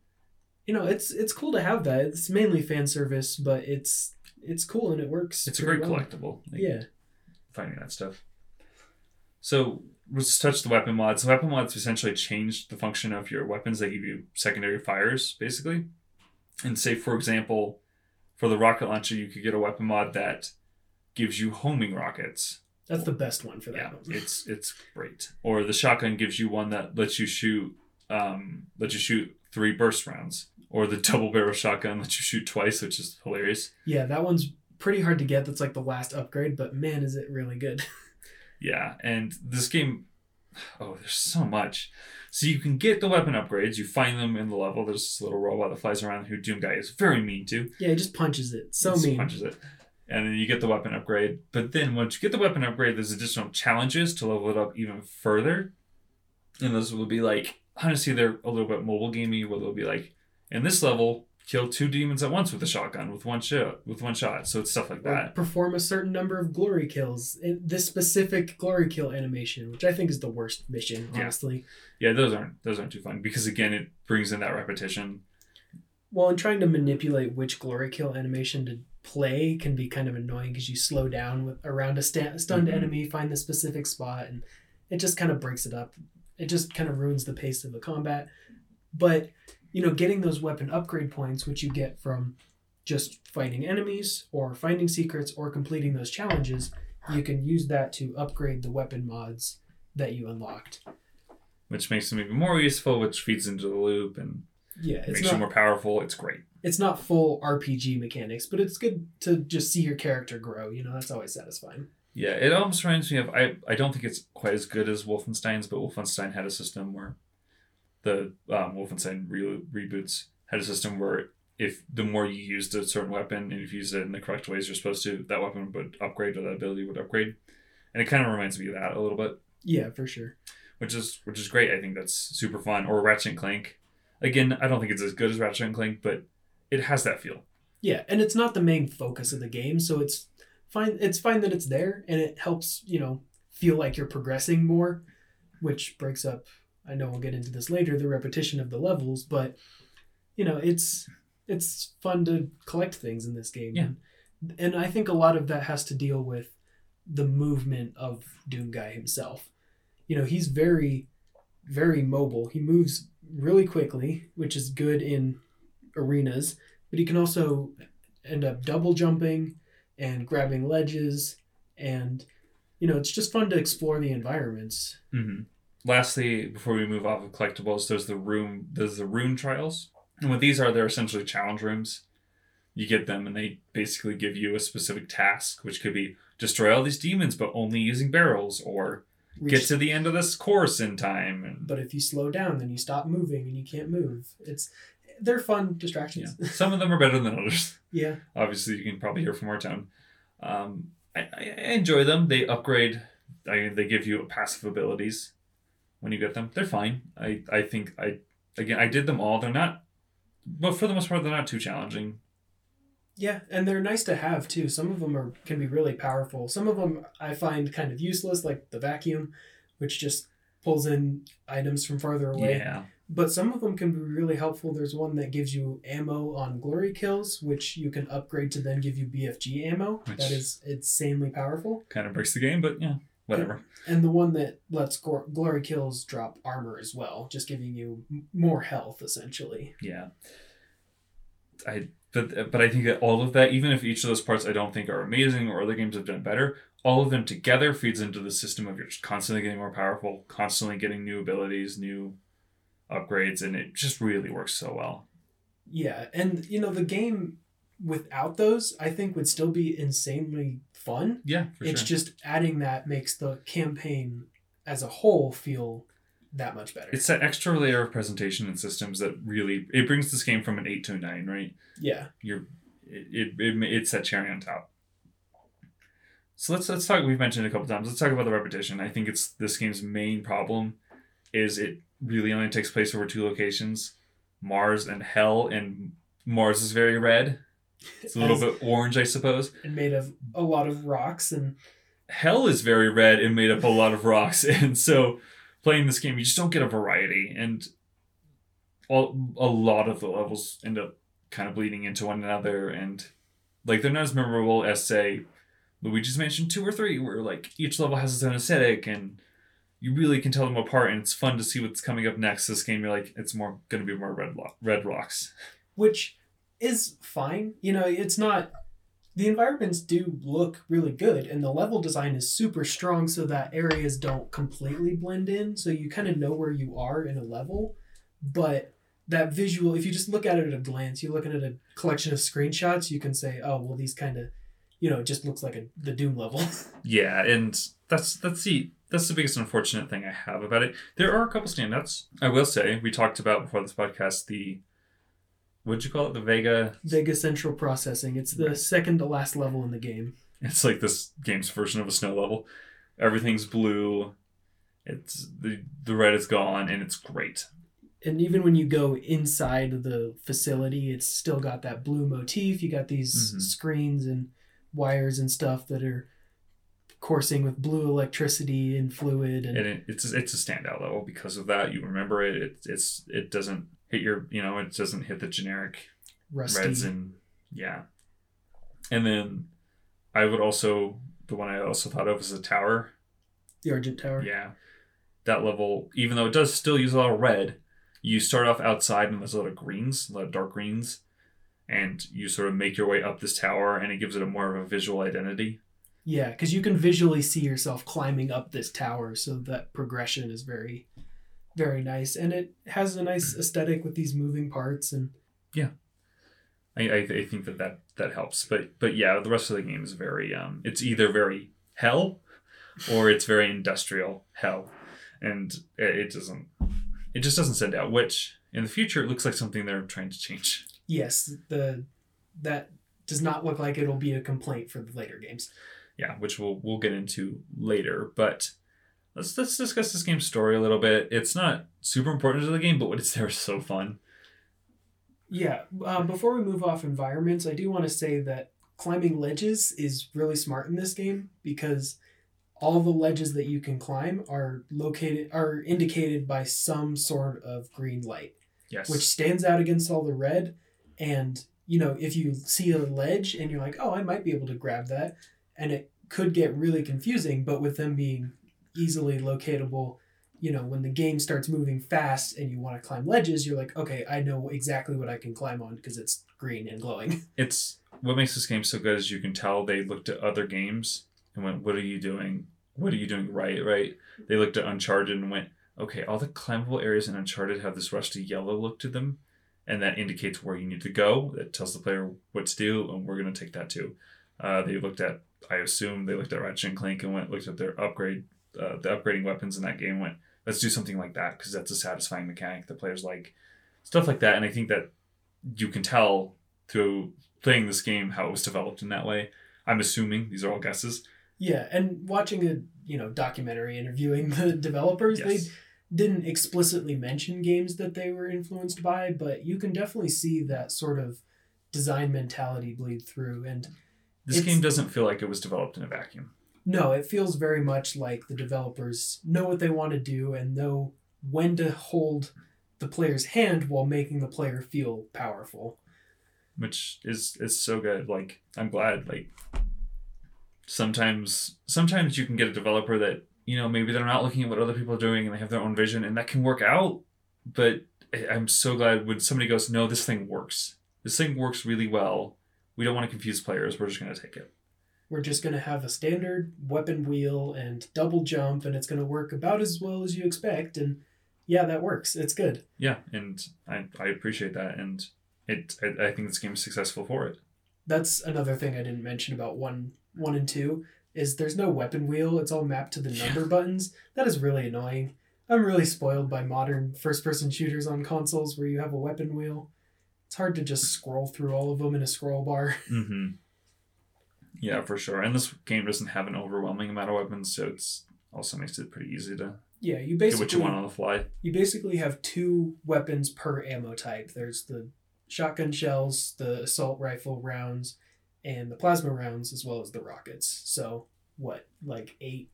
you know it's it's cool to have that. It's mainly fan service, but it's it's cool and it works. It's a great well. collectible. like, Yeah, finding that stuff. So let's touch the weapon mods. Weapon mods essentially changed the function of your weapons. They give you secondary fires, basically. And say, for example, for the rocket launcher, you could get a weapon mod that gives you homing rockets. that's the best one for that. Yeah, one. it's it's great. Or the shotgun gives you one that lets you shoot um lets you shoot three burst rounds. Or the double barrel shotgun that you shoot twice, which is hilarious. Yeah, that one's pretty hard to get. That's like the last upgrade, but man, is it really good. Yeah, and this game, oh, there's so much. So you can get the weapon upgrades. You find them in the level. There's this little robot that flies around who Doom Guy is very mean to. yeah, he just punches it. So Just mean. Punches it. And then you get the weapon upgrade. But then once you get the weapon upgrade, there's additional challenges to level it up even further. And those will be like, honestly, they're a little bit mobile gamey, where they'll be like, in this level, kill two demons at once with a shotgun with one shot. With one shot. So it's stuff like Or that. perform a certain number of glory kills. In this specific glory kill animation, which I think is the worst mission, Yeah. honestly. Yeah, those aren't those aren't too fun because again, it brings in that repetition. Well, in trying to manipulate which glory kill animation to play can be kind of annoying because you slow down with around a sta- stunned Mhm. enemy, find the specific spot, and it just kind of breaks it up. It just kind of ruins the pace of the combat. But you know, getting those weapon upgrade points, which you get from just fighting enemies or finding secrets or completing those challenges, you can use that to upgrade the weapon mods that you unlocked. which makes them even more useful, which feeds into the loop and Yeah, it's makes not you more powerful. It's great. it's not full RPG mechanics, but it's good to just see your character grow. You know, that's always satisfying. Yeah, it almost reminds me of I. I don't think it's quite as good as Wolfenstein's, but Wolfenstein had a system where the um, Wolfenstein re- reboots had a system where if the more you used a certain weapon and if you used it in the correct ways you're supposed to, that weapon would upgrade or that ability would upgrade, and it kind of reminds me of that a little bit. Yeah, for sure. which is which is great. I think that's super fun. Or Ratchet and Clank. Again, I don't think it's as good as Ratchet and Clank, but it has that feel. Yeah, and it's not the main focus of the game, so it's fine. It's fine that it's there, and it helps you know feel like you're progressing more, which breaks up. I know we'll get into this later, the repetition of the levels, but you know it's it's fun to collect things in this game. Yeah. and I think a lot of that has to deal with the movement of Doom Guy himself. You know, he's very, very mobile. He moves really quickly, which is good in arenas, but he can also end up double jumping and grabbing ledges. And, you know, it's just fun to explore the environments. Mm-hmm. Lastly, before we move off of collectibles, there's the room. There's the rune trials, and what these are, they're essentially challenge rooms. You get them, and they basically give you a specific task, which could be destroy all these demons, but only using barrels, or get to the end of this course in time. And but if you slow down, then you stop moving and you can't move. It's they're fun distractions. yeah, some of them are better than others. Yeah. obviously you can probably hear from our tone. Um, I, I I enjoy them. They upgrade. I, they give you passive abilities when you get them. They're fine. I, I think I again I did them all. They're not, but for the most part they're not too challenging. Yeah, and they're nice to have too. Some of them are can be really powerful. Some of them I find kind of useless, like the vacuum, which just pulls in items from farther away. Yeah, But some of them can be really helpful. There's one that gives you ammo on glory kills, which you can upgrade to then give you BFG ammo. Which- That is insanely powerful. kind of breaks the game, but yeah, whatever. And the one that lets gor- glory kills drop armor as well, just giving you m- more health essentially. Yeah. I but but I think that all of that, even if each of those parts I don't think are amazing or other games have done better, all of them together feeds into the system of you're just constantly getting more powerful, constantly getting new abilities, new upgrades, and it just really works so well. Yeah, and you know the game without those, I think would still be insanely fun. Yeah, for it's sure. just adding that makes the campaign as a whole feel that much better. It's that extra layer of presentation and systems that really it brings this game from an eight to a nine, right? yeah, You're it, it, it it's that cherry on top. So let's let's talk. We've mentioned it a couple times. Let's talk about the repetition. I think it's this game's main problem is it really only takes place over two locations, Mars and Hell, and Mars is very red. It's a little bit orange, I suppose. and made of a lot of rocks and hell is very red and made up a lot of rocks, and so playing this game, you just don't get a variety, and all, a lot of the levels end up kind of bleeding into one another, and like they're not as memorable as say Luigi's Mansion two or three, where like each level has its own aesthetic and you really can tell them apart, and it's fun to see what's coming up next. This game, you're like, it's more going to be more red lo- red rocks. which is fine. You know, it's not. The environments do look really good, and the level design is super strong so that areas don't completely blend in. So you kind of know where you are in a level. But that visual, if you just look at it at a glance, you're looking at a collection of screenshots, you can say, oh, well, these kind of, you know, it just looks like a, the Doom level. Yeah, and that's that's the that's the biggest unfortunate thing I have about it. There are a couple standouts. I will say we talked about before this podcast the what'd you call it the Vega. Vega Central Processing. It's the Right. second to last level in the game. It's like this game's version of a snow level. Everything's blue. It's the the red is gone and it's great. and even when you go inside the facility, it's still got that blue motif. You got these Mhm. screens and wires and stuff that are coursing with blue electricity and fluid, and, and it, it's it's a standout level because of that. You remember it. it. It's it doesn't hit your you know it doesn't hit the generic rusty. reds and yeah. And then I would also the one I also thought of was the tower. the Argent Tower. Yeah, that level even though it does still use a lot of red, you start off outside and there's a lot of greens, a lot of dark greens, and you sort of make your way up this tower and it gives it a more of a visual identity. Yeah, because you can visually see yourself climbing up this tower, so that progression is very, very nice, and it has a nice aesthetic with these moving parts and I, I, I think that, that that helps. But but yeah, the rest of the game is very um it's either very hell or it's very industrial hell. And it, it doesn't it just doesn't send out, which in the future it looks like something they're trying to change. yes, the that does not look like it'll be a complaint for the later games. Yeah, which we'll we'll get into later. But let's let's discuss this game's story a little bit. It's not super important to the game, but what is there is so fun. Yeah. Um, before we move off environments, I do want to say that climbing ledges is really smart in this game because all the ledges that you can climb are located are indicated by some sort of green light, Yes. which stands out against all the red. And you know, if you see a ledge and you're like, "Oh, I might be able to grab that," and it could get really confusing, but with them being easily locatable you know, when the game starts moving fast and you want to climb ledges, you're like, okay, I know exactly what I can climb on because it's green and glowing. it's what makes this game so good is you can tell they looked at other games and went, "What are you doing? What are you doing right? Right?" They looked at Uncharted and went, "Okay, all the climbable areas in Uncharted have this rusty yellow look to them, and that indicates where you need to go. That tells the player what to do, and we're going to take that too." Uh, they looked at, I assume, they looked at Ratchet and Clank and went looked at their upgrade, uh, the upgrading weapons in that game. Went, let's do something like that because that's a satisfying mechanic the players like, stuff like that. And I think that you can tell through playing this game how it was developed in that way. I'm assuming these are all guesses. Yeah, and watching a you know documentary interviewing the developers, Yes. they didn't explicitly mention games that they were influenced by, but you can definitely see that sort of design mentality bleed through. And This game doesn't feel like it was developed in a vacuum. No, it feels very much like the developers know what they want to do and know when to hold the player's hand while making the player feel powerful. which is is so good. Like I'm glad. Like sometimes sometimes you can get a developer that you know maybe they're not looking at what other people are doing and they have their own vision and that can work out. But I'm so glad when somebody goes, no, this thing works. This thing works really well. We don't want to confuse players. We're just gonna take it. We're just going to have a standard weapon wheel and double jump, and it's going to work about as well as you expect. And yeah, that works. It's good. Yeah, and I I appreciate that, and it I, I think this game is successful for it. That's another thing I didn't mention about one, one and two is there's no weapon wheel. It's all mapped to the number buttons. That is really annoying. I'm really spoiled by modern first-person shooters on consoles where you have a weapon wheel. It's hard to just scroll through all of them in a scroll bar. Mm-hmm. Yeah, for sure. And this game doesn't have an overwhelming amount of weapons, so it's also makes it pretty easy to Yeah, you get what basically you want on the fly. you basically have two weapons per ammo type. There's the shotgun shells, the assault rifle rounds, and the plasma rounds, as well as the rockets. So what like eight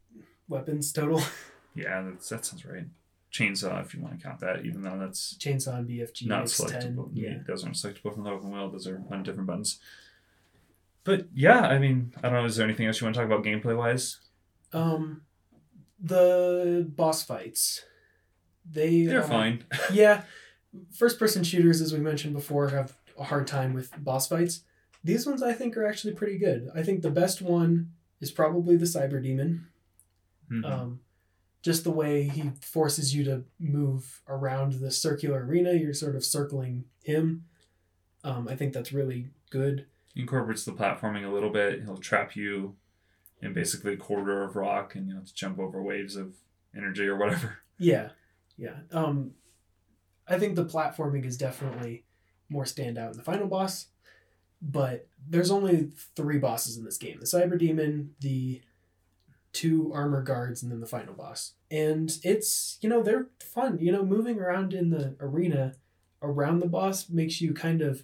weapons total. Yeah, that's, that sounds right. Chainsaw, if you want to count that, even though that's Chainsaw and BFG not selectable. Yeah. Those aren't selectable from the open world. Those are on different buttons. But yeah, I mean, I don't know. Is there anything else you want to talk about gameplay wise? Um, the boss fights, they They're fine. yeah, first person shooters, as we mentioned before, have a hard time with boss fights. These ones I think are actually pretty good. I think the best one is probably the Cyber Demon. Mhm. Um, just the way he forces you to move around the circular arena, you're sort of circling him. Um, I think that's really good. Incorporates the platforming a little bit. He'll trap you in basically a corridor of rock, and you have to jump over waves of energy or whatever. Yeah, yeah. Um, I think the platforming is definitely more standout in the final boss, but there's only three bosses in this game: the Cyber Demon, the two armor guards, and then the final boss. And it's you know they're fun. You know, moving around in the arena around the boss makes you kind of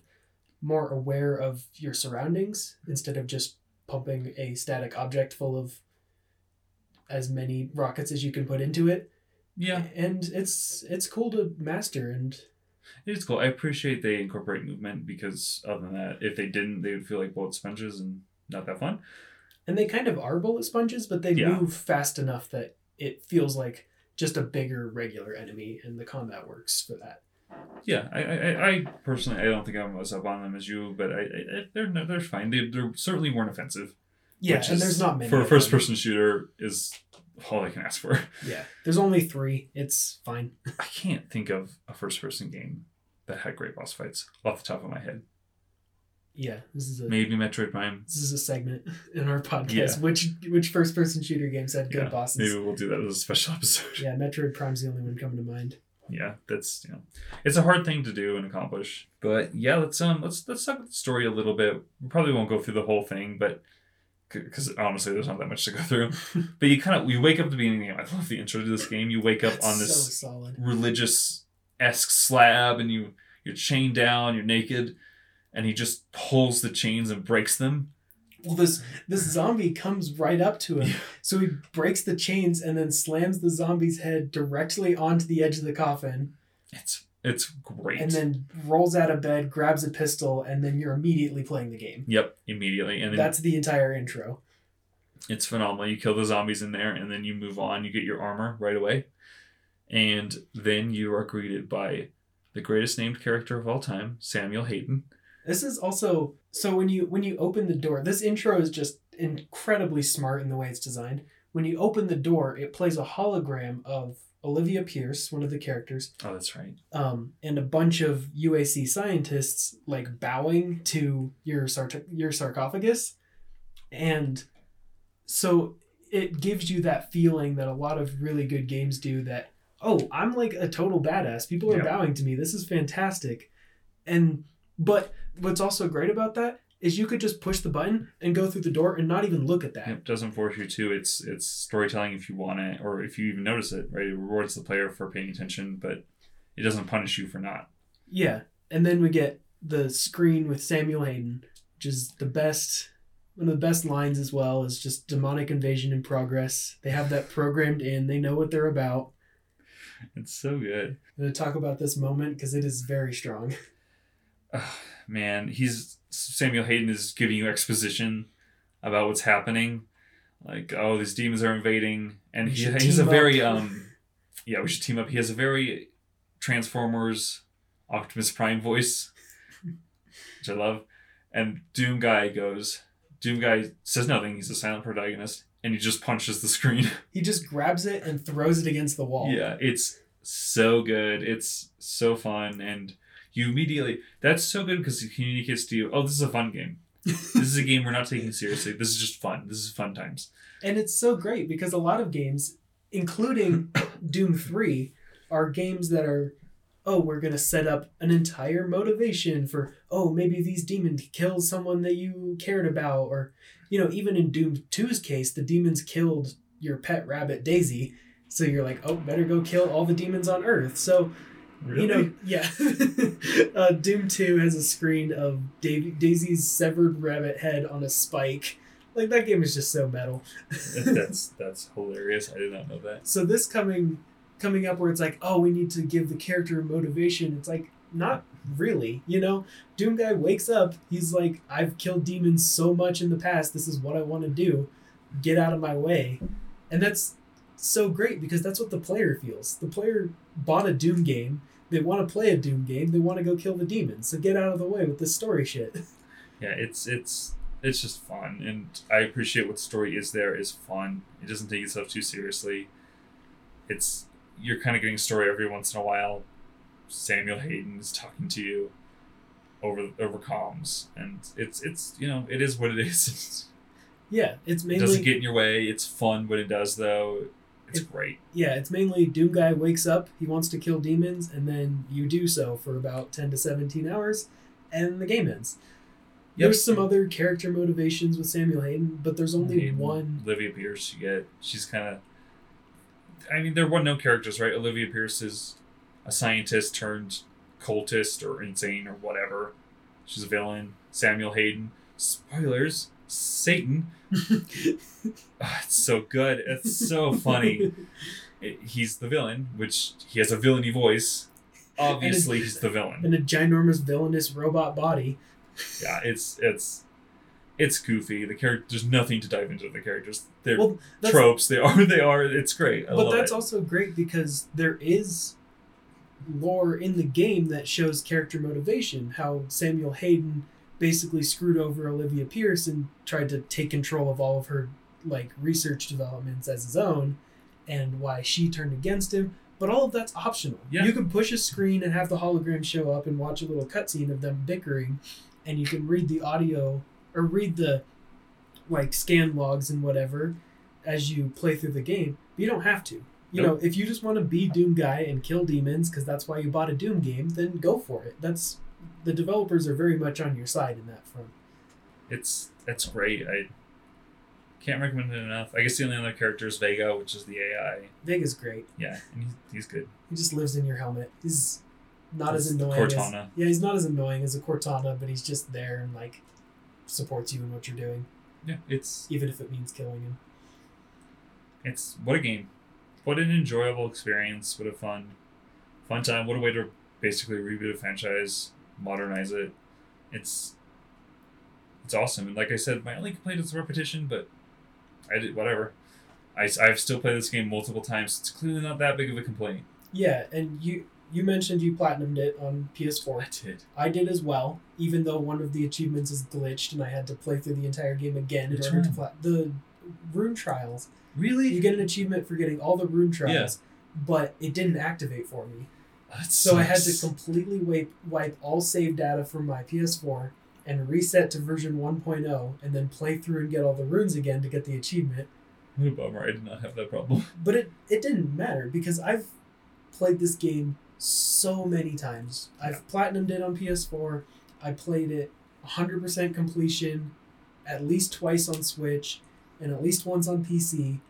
more aware of your surroundings instead of just pumping a static object full of as many rockets as you can put into it Yeah, and it's it's cool to master and it is cool. I appreciate they incorporate movement because other than that, if they didn't, they would feel like bullet sponges and not that fun. and they kind of are bullet sponges but they Yeah. move fast enough that it feels like just a bigger regular enemy and the combat works for that Yeah, I, I, I- personally, I don't think I'm as up on them as you, but I, I they're no- they're fine. They they certainly weren't offensive. yeah and is- there's not many for a first person shooter is all I can ask for. yeah there's only three it's fine I can't think of a first person game that had great boss fights off the top of my head. yeah this is a Maybe Metroid Prime. this is a segment in our podcast Yeah. which which first person shooter games had good Yeah, bosses Maybe we'll do that as a special episode. yeah metroid prime's the only one coming to mind yeah that's you know it's a hard thing to do and accomplish but yeah let's um let's let's talk about the story a little bit. We probably won't go through the whole thing but because honestly there's not that much to go through. But you kind of you wake up at the beginning of the game. I love the intro to this game. You wake up It's on this so religious esque slab and you you're chained down you're naked and he just pulls the chains and breaks them Well, this this zombie comes right up to him, so he breaks the chains and then slams the zombie's head directly onto the edge of the coffin, it's it's great and then rolls out of bed, grabs a pistol, and then you're immediately playing the game. yep immediately and then That's the entire intro. It's phenomenal. You kill the zombies in there, and then you move on. You get your armor right away, and then you are greeted by the greatest named character of all time, Samuel Hayden. This is also so when you when you open the door, this intro is just incredibly smart in the way it's designed. When you open the door, it plays a hologram of Olivia Pierce, one of the characters, Oh, that's right. um, and a bunch of UAC scientists like bowing to your sart- your sarcophagus, and so it gives you that feeling that a lot of really good games do. That oh, I'm like a total badass. People are Yeah. bowing to me. This is fantastic, and but what's also great about that is you could just push the button and go through the door and not even look at that. It doesn't force you to. It's it's storytelling if you want it, or if you even notice it. Right, it rewards the player for paying attention, but it doesn't punish you for not. Yeah, and then we get the screen with Samuel Hayden, which is the best, one of the best lines as well. Is just demonic invasion in progress. They have that programmed in. They know what they're about. It's so good. I'm gonna talk about this moment because it is very strong. Ugh, man, he's Samuel Hayden is giving you exposition about what's happening. Like, oh, these demons are invading, and he, he's a very up. um, yeah, we should team up. He has a very Transformers Optimus Prime voice, which I love. And Doom Guy goes, Doom Guy says nothing. He's a silent protagonist, and he just punches the screen. He just grabs it and throws it against the wall. Yeah, it's so good. It's so fun, and you immediately that's so good because it communicates to you. Oh, this is a fun game. this is a game we're not taking seriously. This is just fun. This is fun times. And it's so great because a lot of games, including Doom 3, are games that are, oh, we're going to set up an entire motivation for, oh, maybe these demons killed someone that you cared about. Or, you know, even in Doom 2's case, the demons killed your pet rabbit Daisy. So you're like, oh, better go kill all the demons on Earth. So, you know, yeah. uh, Doom 2 has a screen of Daisy's severed rabbit head on a spike like that game is just so metal. that's that's hilarious. I did not know that. So this coming coming up where it's like, oh, we need to give the character motivation. It's like not really, you know. Doom guy wakes up. He's like, I've killed demons so much in the past. This is what I want to do. Get out of my way, and that's so great because that's what the player feels. The player bought a Doom game. They want to play a Doom game. They want to go kill the demons. So get out of the way with this story shit. Yeah, it's it's it's just fun, and I appreciate what the story is. There is fun. It doesn't take itself too seriously. It's you're kind of getting a story every once in a while. Samuel Hayden is talking to you over over comms, and it's it's you know it is what it is. yeah, it's it mainly doesn't get in your way. It's fun when it does, though. It's It- great. yeah, it's mainly Doom guy wakes up, he wants to kill demons, and then you do so for about ten to seventeen hours, and the game ends. Yep. There's some other character motivations with Samuel Hayden, but there's only Hayden, one. Olivia Pierce. You get she's kind of. I mean, they're one note characters, right? Olivia Pierce is a scientist turned cultist or insane or whatever. She's a villain. Samuel Hayden. Spoilers. Satan. Ah, it's so good. It's so funny. It- he's the villain, which he has a villainy voice. Obviously, he's the villain. and a ginormous villainous robot body. Yeah, it's it's it's goofy. The character there's nothing to dive into the characters. They're Well, tropes. They are. They are. It's great. I but that's it. also great because there is lore in the game that shows character motivation. How Samuel Hayden basically screwed over Olivia Pierce and tried to take control of all of her like research developments as his own, and why she turned against him. But all of that's optional. Yeah. You can push a screen and have the hologram show up and watch a little cutscene of them bickering, and you can read the audio or read the like scan logs and whatever as you play through the game. But you don't have to. You Nope. know, if you just want to be Doom guy and kill demons because that's why you bought a Doom game, then go for it. That's the developers are very much on your side in that front. It's it's great. I can't recommend it enough. I guess the only other character is Vega, which is the AI. Vega's great. Yeah, and he's, he's good. He just lives in your helmet. He's not as He's annoying. As, Cortana. yeah, he's not as annoying as a Cortana, but he's just there and like supports you in what you're doing, Yeah, it's even if it means killing him. it's what a game. What an enjoyable experience. What a fun fun time. What a way to basically reboot a franchise, modernize it. It's it's awesome. And like I said, my only complaint is repetition, but I did whatever. I, I've still played this game multiple times. It's clearly not that big of a complaint. Yeah, and you you mentioned you platinumed it on PS4. I did. I did as well, even though one of the achievements is glitched and I had to play through the entire game again in order to plat the rune trials. Really? You get an achievement for getting all the rune trials, but it didn't activate for me. That So I had to completely wipe wipe all save data from my PS4 and reset to version 1.0 and then play through and get all the runes again to get the achievement. What a bummer. I did not have that problem. But it, it didn't matter because I've played this game so many times. I've platinumed it on PS4. I played it 100% completion at least twice on Switch and at least once on PC.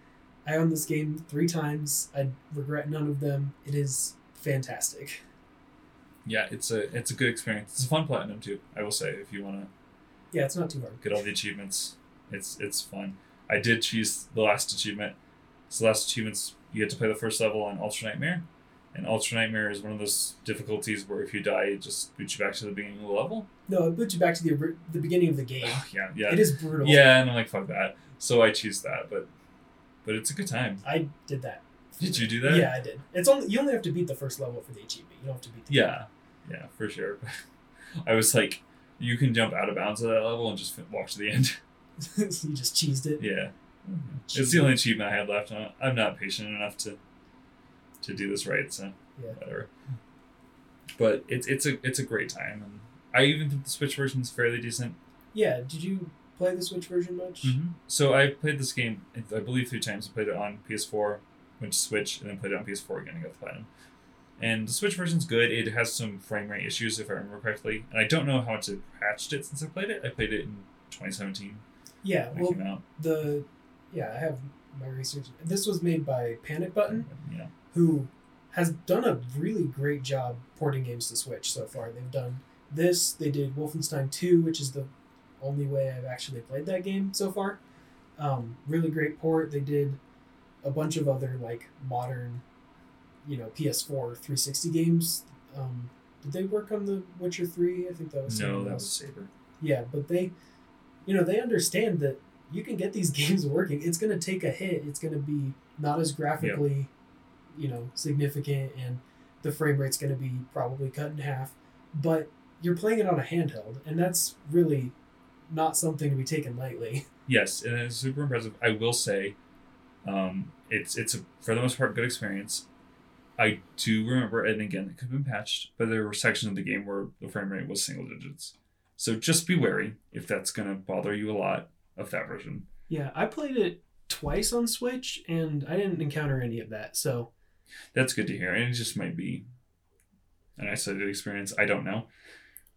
I own this game three times. I regret none of them. It is fantastic. Yeah, it's a it's a good experience. It's a fun platinum too. I will say if you want to Yeah, it's not too hard. get all the achievements, it's it's fun. I did choose the last achievement. So the last achievements you get to play the first level on Ultra Nightmare, and Ultra Nightmare is one of those difficulties where if you die, it just boots you back to the beginning of the level. No, it boots you back to the the beginning of the game. Oh, yeah, yeah, It is brutal. yeah, and I'm like fuck that. So I choose that, but but it's a good time. I did that. Did you do that? Yeah, I did. It's only you only have to beat the first level for the achievement. You don't have to beat the Yeah, yeah, for sure. I was like, you can jump out of bounds at that level and just walk to the end. you just cheesed it. Yeah. Mm-hmm. It's the only achievement I had left. I'm not patient enough to to do this right, so Yeah. whatever. But it's it's a it's a great time, and I even think the Switch version is fairly decent. Yeah. Did you play the Switch version much? Mm-hmm. So I played this game, I believe, three times. I played it on PS4, went to Switch, and then played it on PS4 again and got the platinum. And the Switch version's good. It has some frame rate issues, if I remember correctly. And I don't know how much it patched it since I played it. I played it in 2017 Yeah. Well, came out. the yeah, I have my research. This was made by Panic Button, Yeah. who has done a really great job porting games to Switch so far. They've done this. They did Wolfenstein 2, which is the only way I've actually played that game so far. Um, really great port. They did a bunch of other like modern, you know, PS4 360 games. Um, did they work on the Witcher 3? I think that was No, that was Saber. Yeah, but they, you know, they understand that you can get these games working. It's going to take a hit. It's going to be not as graphically, you know, significant, and the frame rate's going to be probably cut in half. But you're playing it on a handheld, and that's really not something to be taken lightly. Yes, and it's super impressive. I will say, um, it's it's a, for the most part good experience. I do remember, and again, it could have been patched, but there were sections of the game where the frame rate was single digits. So just be wary if that's going to bother you a lot of that version. Yeah, I played it twice on Switch, and I didn't encounter any of that. So That's good to hear, and it just might be an isolated experience. I don't know,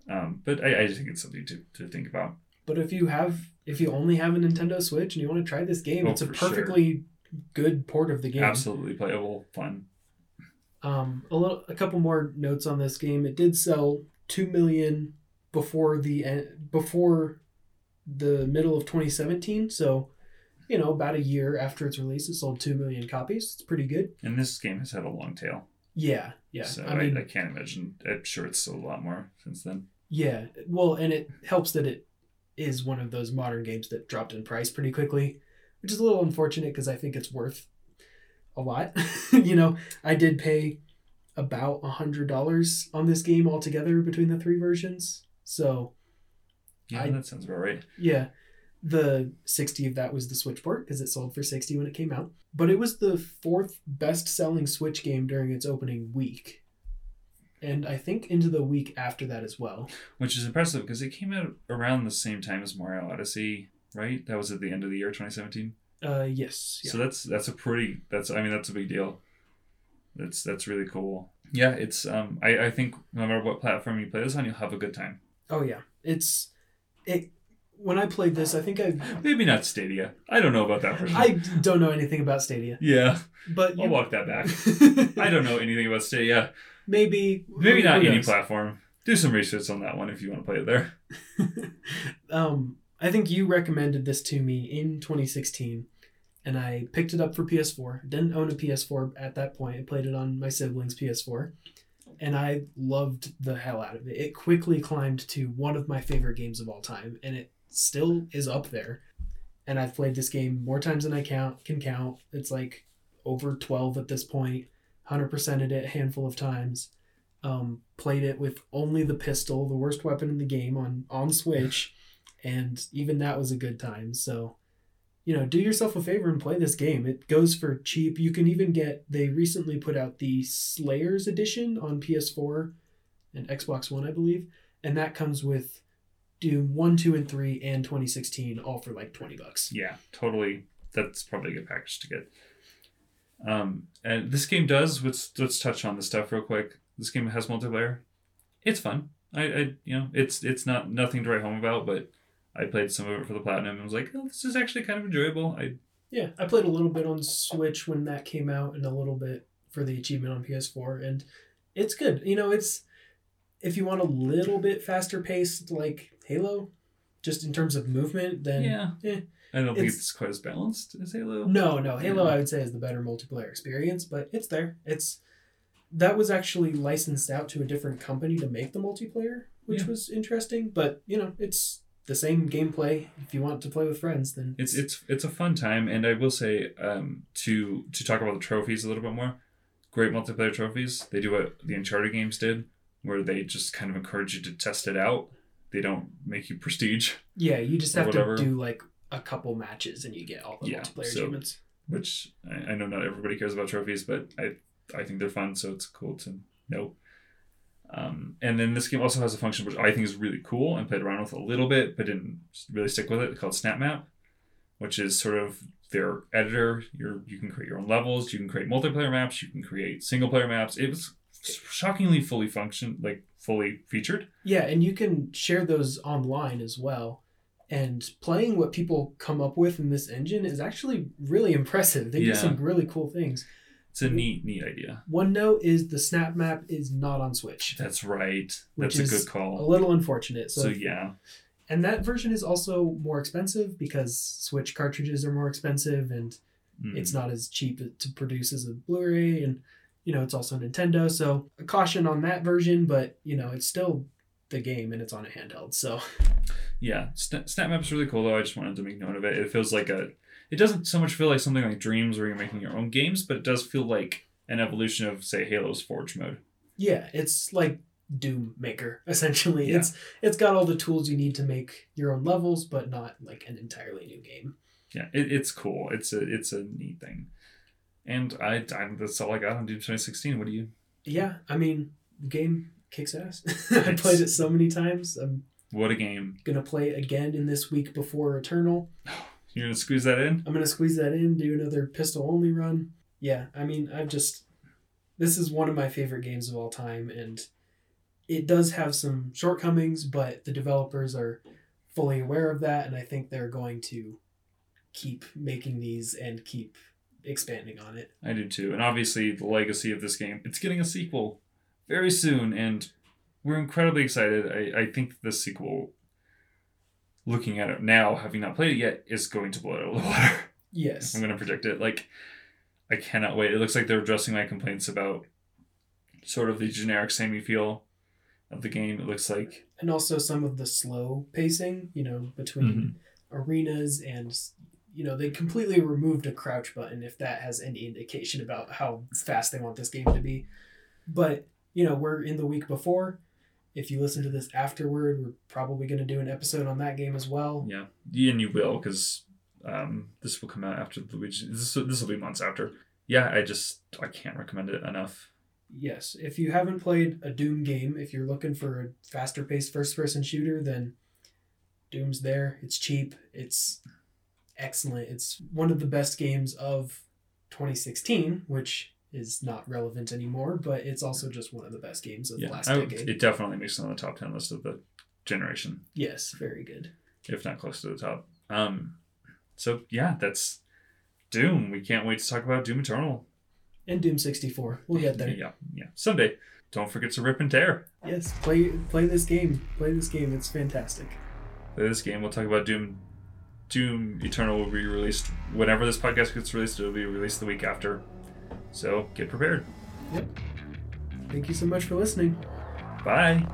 um, but I, I just think it's something to, to think about. But if you have, if you only have a Nintendo Switch and you want to try this game, Oh, it's a perfectly sure. Good port of the game. Absolutely playable, fun. Um, a little, a couple more notes on this game. It did sell two million before the end, before the middle of 2017. So, you know, about a year after its release, it sold two million copies. It's pretty good. And this game has had a long tail. Yeah, yeah. so I I, mean, I, can't imagine. I'm sure it's sold a lot more since then. Yeah, well, and it helps that it is one of those modern games that dropped in price pretty quickly, which is a little unfortunate because I think it's worth a lot. you know, I did pay about a hundred dollars on this game altogether between the three versions. So Yeah, I- that sounds about right. yeah, the sixty of that was the Switch port because it sold for sixty when it came out. But it was the fourth best-selling Switch game during its opening week, and I think into the week after that as well. Which is impressive because it came out around the same time as Mario Odyssey, right? That was at the end of the year 2017. Uh, yes. Yeah. So that's that's a pretty that's I mean that's a big deal. That's that's really cool. Yeah, it's um I, I think no matter what platform you play this on, you'll have a good time. Oh yeah, it's it. When I played this, I think I Maybe not Stadia. I don't know about that version. I don't know anything about Stadia, yeah, but I'll you, walk that back. I don't know anything about Stadia. maybe Maybe not any platform. Do some research on that one if you want to play it there. um, I think you recommended this to me in 2016, and I picked it up for PS4. Didn't own a PS4 at that point. I played it on my siblings' PS4, and I loved the hell out of it. It quickly climbed to one of my favorite games of all time, and it still is up there. And I've played this game more times than I count can count. It's like over 12 at this point. 100%ed it a handful of times. Um, played it with only the pistol, the worst weapon in the game on on Switch, and even that was a good time. So, you know, do yourself a favor and play this game. It goes for cheap. You can even get. They recently put out the Slayers edition on PS4 and Xbox One, I believe, and that comes with Doom one, two, and three, and 2016, all for like 20 bucks. Yeah, totally. That's probably a good package to get. Um, and this game does. Let's let's touch on the stuff real quick. This game has multiplayer. It's fun. I, I you know it's it's not nothing to write home about, but I played some of it for the platinum and was like, oh, this is actually kind of enjoyable. I Yeah, I played a little bit on Switch when that came out, and a little bit for the achievement on PS4, and it's good. You know, it's if you want a little bit faster paced, like Halo, just in terms of movement, then yeah. eh. I don't think It's- it's quite as balanced as Halo. no, no, Halo Yeah. I would say is the better multiplayer experience, but it's there. It's that was actually licensed out to a different company to make the multiplayer, which Yeah. was interesting. But you know, it's the same gameplay. If you want to play with friends, then It's it's it's a fun time, and I will say um, to to talk about the trophies a little bit more. Great multiplayer trophies. They do what the Uncharted games did, where they just kind of encourage you to test it out. They don't make you prestige, yeah, you just have whatever. to do like a couple matches and you get all the Yeah, multiplayer so- achievements. which I, I know not everybody cares about trophies, but I I think they're fun, so it's cool to know. Um, and then this game also has a function which I think is really cool and played around with a little bit, but didn't really stick with it. Called Snap Map, which is sort of their editor. You're you can create your own levels. You can create multiplayer maps. You can create single player maps. It was shockingly fully function like fully featured. Yeah, and you can share those online as well. And playing what people come up with in this engine is actually really impressive. They Yeah. do some really cool things. It's a neat neat idea. One note is the snap map is not on Switch. That's right. That's a good A little unfortunate. So, So if, yeah, and that version is also more expensive because Switch cartridges are more expensive and Mm. it's not as cheap to produce as a Blu-ray and you know it's also Nintendo so a caution on that version but you know it's still the game and it's on a handheld so Yeah, Sna- Snap Map's really cool though. I just wanted to make note of it. It feels like a. It doesn't so much feel like something like Dreams where you're making your own games, but it does feel like an evolution of say Halo's Forge mode. yeah it's like Doom Maker essentially Yeah. it's it's got all the tools you need to make your own levels but not like an entirely new game Yeah, it, it's cool. It's a it's a neat thing. And I, I that's all I got on Doom 2016. What do you? yeah I mean the game kicks ass I played it so many times I'm What a game! gonna play again in this week before Eternal oh, You're gonna squeeze that in? I'm gonna squeeze that in, do another pistol only run. Yeah, I mean, I've just this is one of my favorite games of all time, and it does have some shortcomings, but the developers are fully aware of that, and I think they're going to keep making these and keep expanding on it. I do too. And obviously, the legacy of this game, it's getting a sequel very soon, and we're incredibly excited. I, I think the sequel, looking at it now, having not played it yet, is going to blow it out of the water. Yes, I'm going to predict it. Like, I cannot wait. It looks like they're addressing my complaints about sort of the generic samey feel of the game. It looks like. and also some of the slow pacing, you know, between mm-hmm. arenas and you know they completely removed a crouch button if that has any indication about how fast they want this game to be but you know we're in the week before if you listen to this afterward we're probably going to do an episode on that game as well Yeah, yeah and you will because um, this will come out after the Luigi. This this will be months after. Yeah, I just I can't recommend it enough. yes if you haven't played a doom game if you're looking for a faster paced first person shooter then doom's there it's cheap it's excellent it's one of the best games of 2016 which is not relevant anymore but it's also just one of the best games of the last I decade it definitely makes it on the top ten list of the generation, yes very good if not close to the top. Um, so yeah, that's Doom. We can't wait to talk about Doom Eternal. and doom 64 we'll get there Yeah, yeah, someday. Don't forget to rip and tear. yes play play this game play this game it's fantastic Play this game. We'll talk about Doom. Doom Eternal will be released whenever this podcast gets released. It'll be released the week after. So get prepared. Yep. thank you so much for listening Bye.